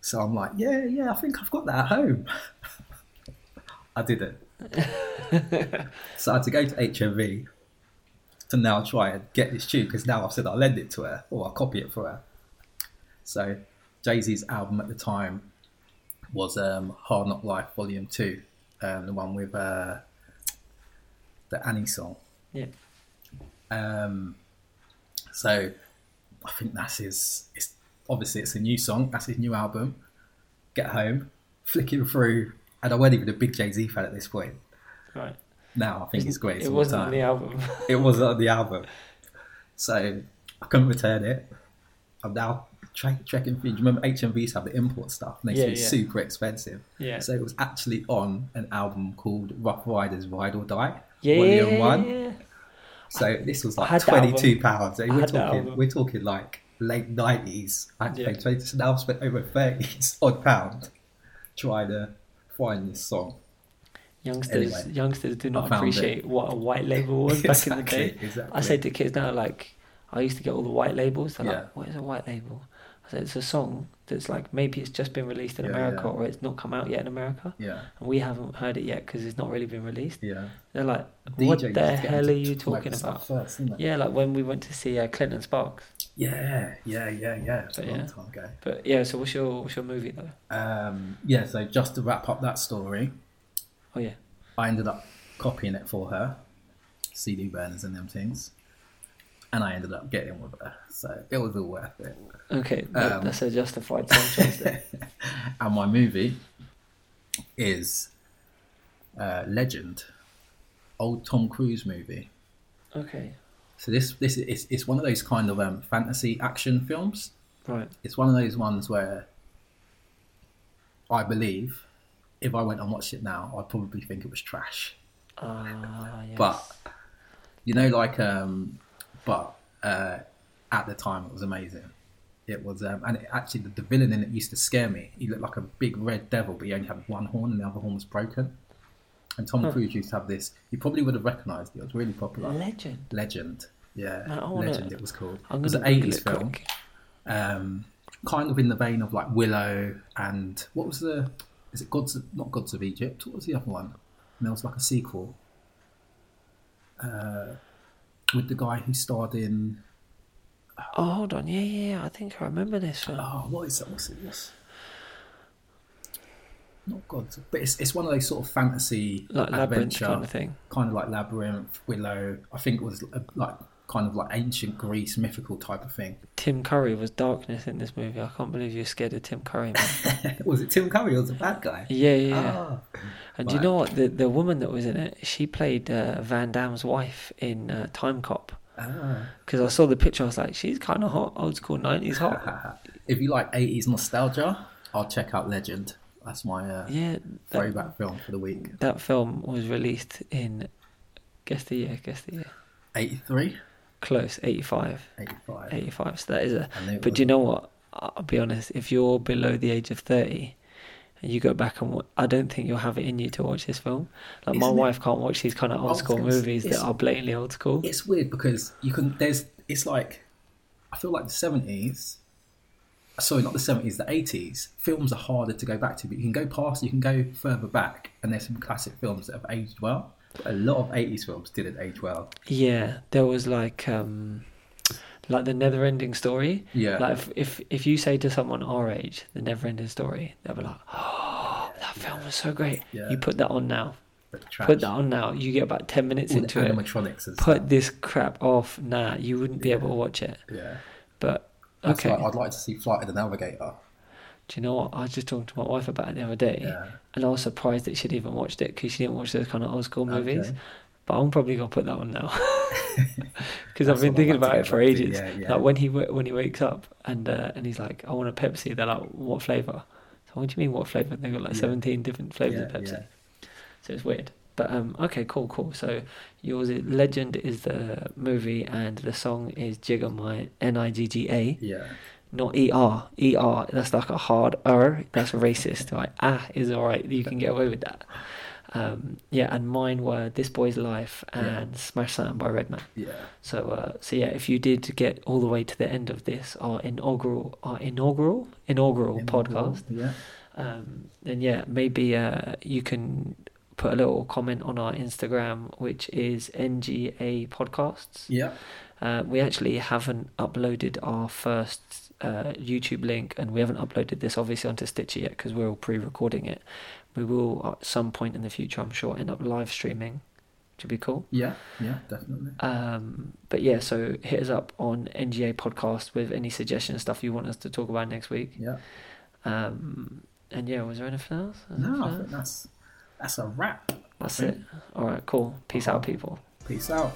So I'm like, yeah, yeah, I think I've got that at home. I didn't. so I had to go to HMV to now try and get this tune because now I've said I'll lend it to her or I'll copy it for her. So Jay Z's album at the time was um, Hard Knock Life Volume 2, um, the one with uh, the Annie song. Yeah. Um, so I think that's his. It's, obviously, it's a new song. That's his new album. Get home, flicking through, and I wasn't even a big Jay Z fan at this point. Right. Now I think it's great. It wasn't on the album. it wasn't on the album. So I couldn't return it. I'm now tra- checking through. Do you remember HMVs have the import stuff? And they used to Yeah, be yeah. super expensive. Yeah. So it was actually on an album called Ruff Ryders Ride or Die, yeah. Volume One. So this was like twenty two pounds. So we're talking, we're talking like late nineties. I had to Yeah. pay twenty. So now I've spent over thirty odd pound trying to find this song. Youngsters, Anyway, youngsters do not found it. appreciate what a white label was back in the day. exactly. I say to kids now, like, I used to get all the white labels. They're Yeah. like, what is a white label? I said, it's a song that's like, maybe it's just been released in Yeah, America yeah. or it's not come out yet in America. Yeah, And we haven't heard it yet because it's not really been released. yeah. They're like, what DJs the used to get hell are you talking about? First. Yeah, like when we went to see uh, Clinton Sparks. Yeah, yeah, yeah, yeah. It's a But long yeah. time ago. But yeah, so what's your what's your movie though? Um, yeah, so just to wrap up that story, Oh yeah, I ended up copying it for her, CD burners and them things, and I ended up getting with her. So it was all worth it. okay, Um, that's a justified song choice. And my movie is uh, Legend, old Tom Cruise movie. Okay, So this this is it's one of those kind of um, fantasy action films. right. It's one of those ones where I believe if I went and watched it now, I'd probably think it was trash. Ah, yes. But you know, like, um, but uh, at the time it was amazing. It was, um, and it, actually the, the villain in it used to scare me. He looked like a big red devil, but he only had one horn, and the other horn was broken. And Tom Huh. Cruise used to have this. You probably would have recognised it. It was really popular. Legend. Legend, yeah, Man, I wanna- Legend. It was called. I'm it was an eighties film, um, kind of in the vein of like Willow and what was the? Is it Gods? Of, not Gods of Egypt. What was the other one? And there was like a sequel uh, with the guy who starred in. Oh, hold on. Yeah, yeah, yeah. I think I remember this film. Oh, what is that? What's it? What's, not Gods, but it's it's one of those sort of fantasy like adventure, kind of thing. kind of like Labyrinth, Willow. I think it was uh, like kind of like ancient Greece, mythical type of thing. Tim Curry was darkness in this movie. I can't believe you're scared of Tim Curry, man. was it Tim Curry? or Was the bad guy? yeah, yeah. yeah. Ah, and do you know what? The the woman that was in it, she played uh, Van Damme's wife in uh, Timecop. ah. Because I saw the picture, I was like, she's kind of hot, old school '90s hot. if you like 80s nostalgia, I'll check out Legend. That's my uh, yeah, that, throwback film for the week. that film was released in. Guess the year. Guess the year. 83, Close, 85. 85. 85. So that is a. But do you know what? I'll be honest. If you're below the age of thirty, and you go back and wa- I don't think you'll have it in you to watch this film. Like my Isn't it- wife can't watch these kind of old school movies that are blatantly old school. It's weird because you can, there's, it's like, I feel like the 70s, sorry, not the 70s, the 80s, films are harder to go back to, but you can go past, you can go further back, and there's some classic films that have aged well. But a lot of 80s films didn't age well. Yeah, there was like um, like the never-ending story. Yeah. Like if, if if you say to someone our age, the never-ending story, they'll be like, "Oh, that film was so great." Yeah. You put that on now. Put that on now. You get about ten minutes All into it. animatronics Put stuff. this crap off. Nah, you wouldn't be able to watch it. Yeah. But okay. like, I'd like to see Flight of the Navigator. Do you know what? I was just talking to my wife about it the other day, Yeah. and I was surprised that she'd even watched it because she didn't watch those kind of old school movies. Okay. but I'm probably gonna put that on now because I've been thinking like about it for ages. yeah, yeah. Like when he when he wakes up and uh, and he's like, I want a Pepsi. They're like, what flavor? So what do you mean what flavor? They've got like Yeah. 17 different flavors of Pepsi. So it's weird. But um, okay, cool, cool. So yours is Legend is the movie and the song is Jigga My N I G G A, Yeah. not E R. E R. That's like a hard R. That's racist. Like ah is alright. You can get away with that. Um, yeah, and mine were This Boy's Life Yeah. and Smash Something by Redman. Yeah. So uh, so yeah, if you did get all the way to the end of this, our inaugural, our inaugural, inaugural podcast, Yeah. um, then yeah, maybe uh, you can put a little comment on our Instagram, which is NGA Podcasts. Yeah. Uh, we actually haven't uploaded our first uh, YouTube link, and we haven't uploaded this obviously onto Stitcher yet because we're all pre-recording it. We will at some point in the future, I'm sure, end up live streaming, which would be cool. Yeah. Yeah. Definitely. Um, but yeah, so hit us up on NGA Podcast with any suggestions, stuff you want us to talk about next week. Yeah. Um, and yeah, was there anything else? There No, I think else? that's that's a wrap. That's it. All right, cool. Peace out, uh-huh. people. Peace out.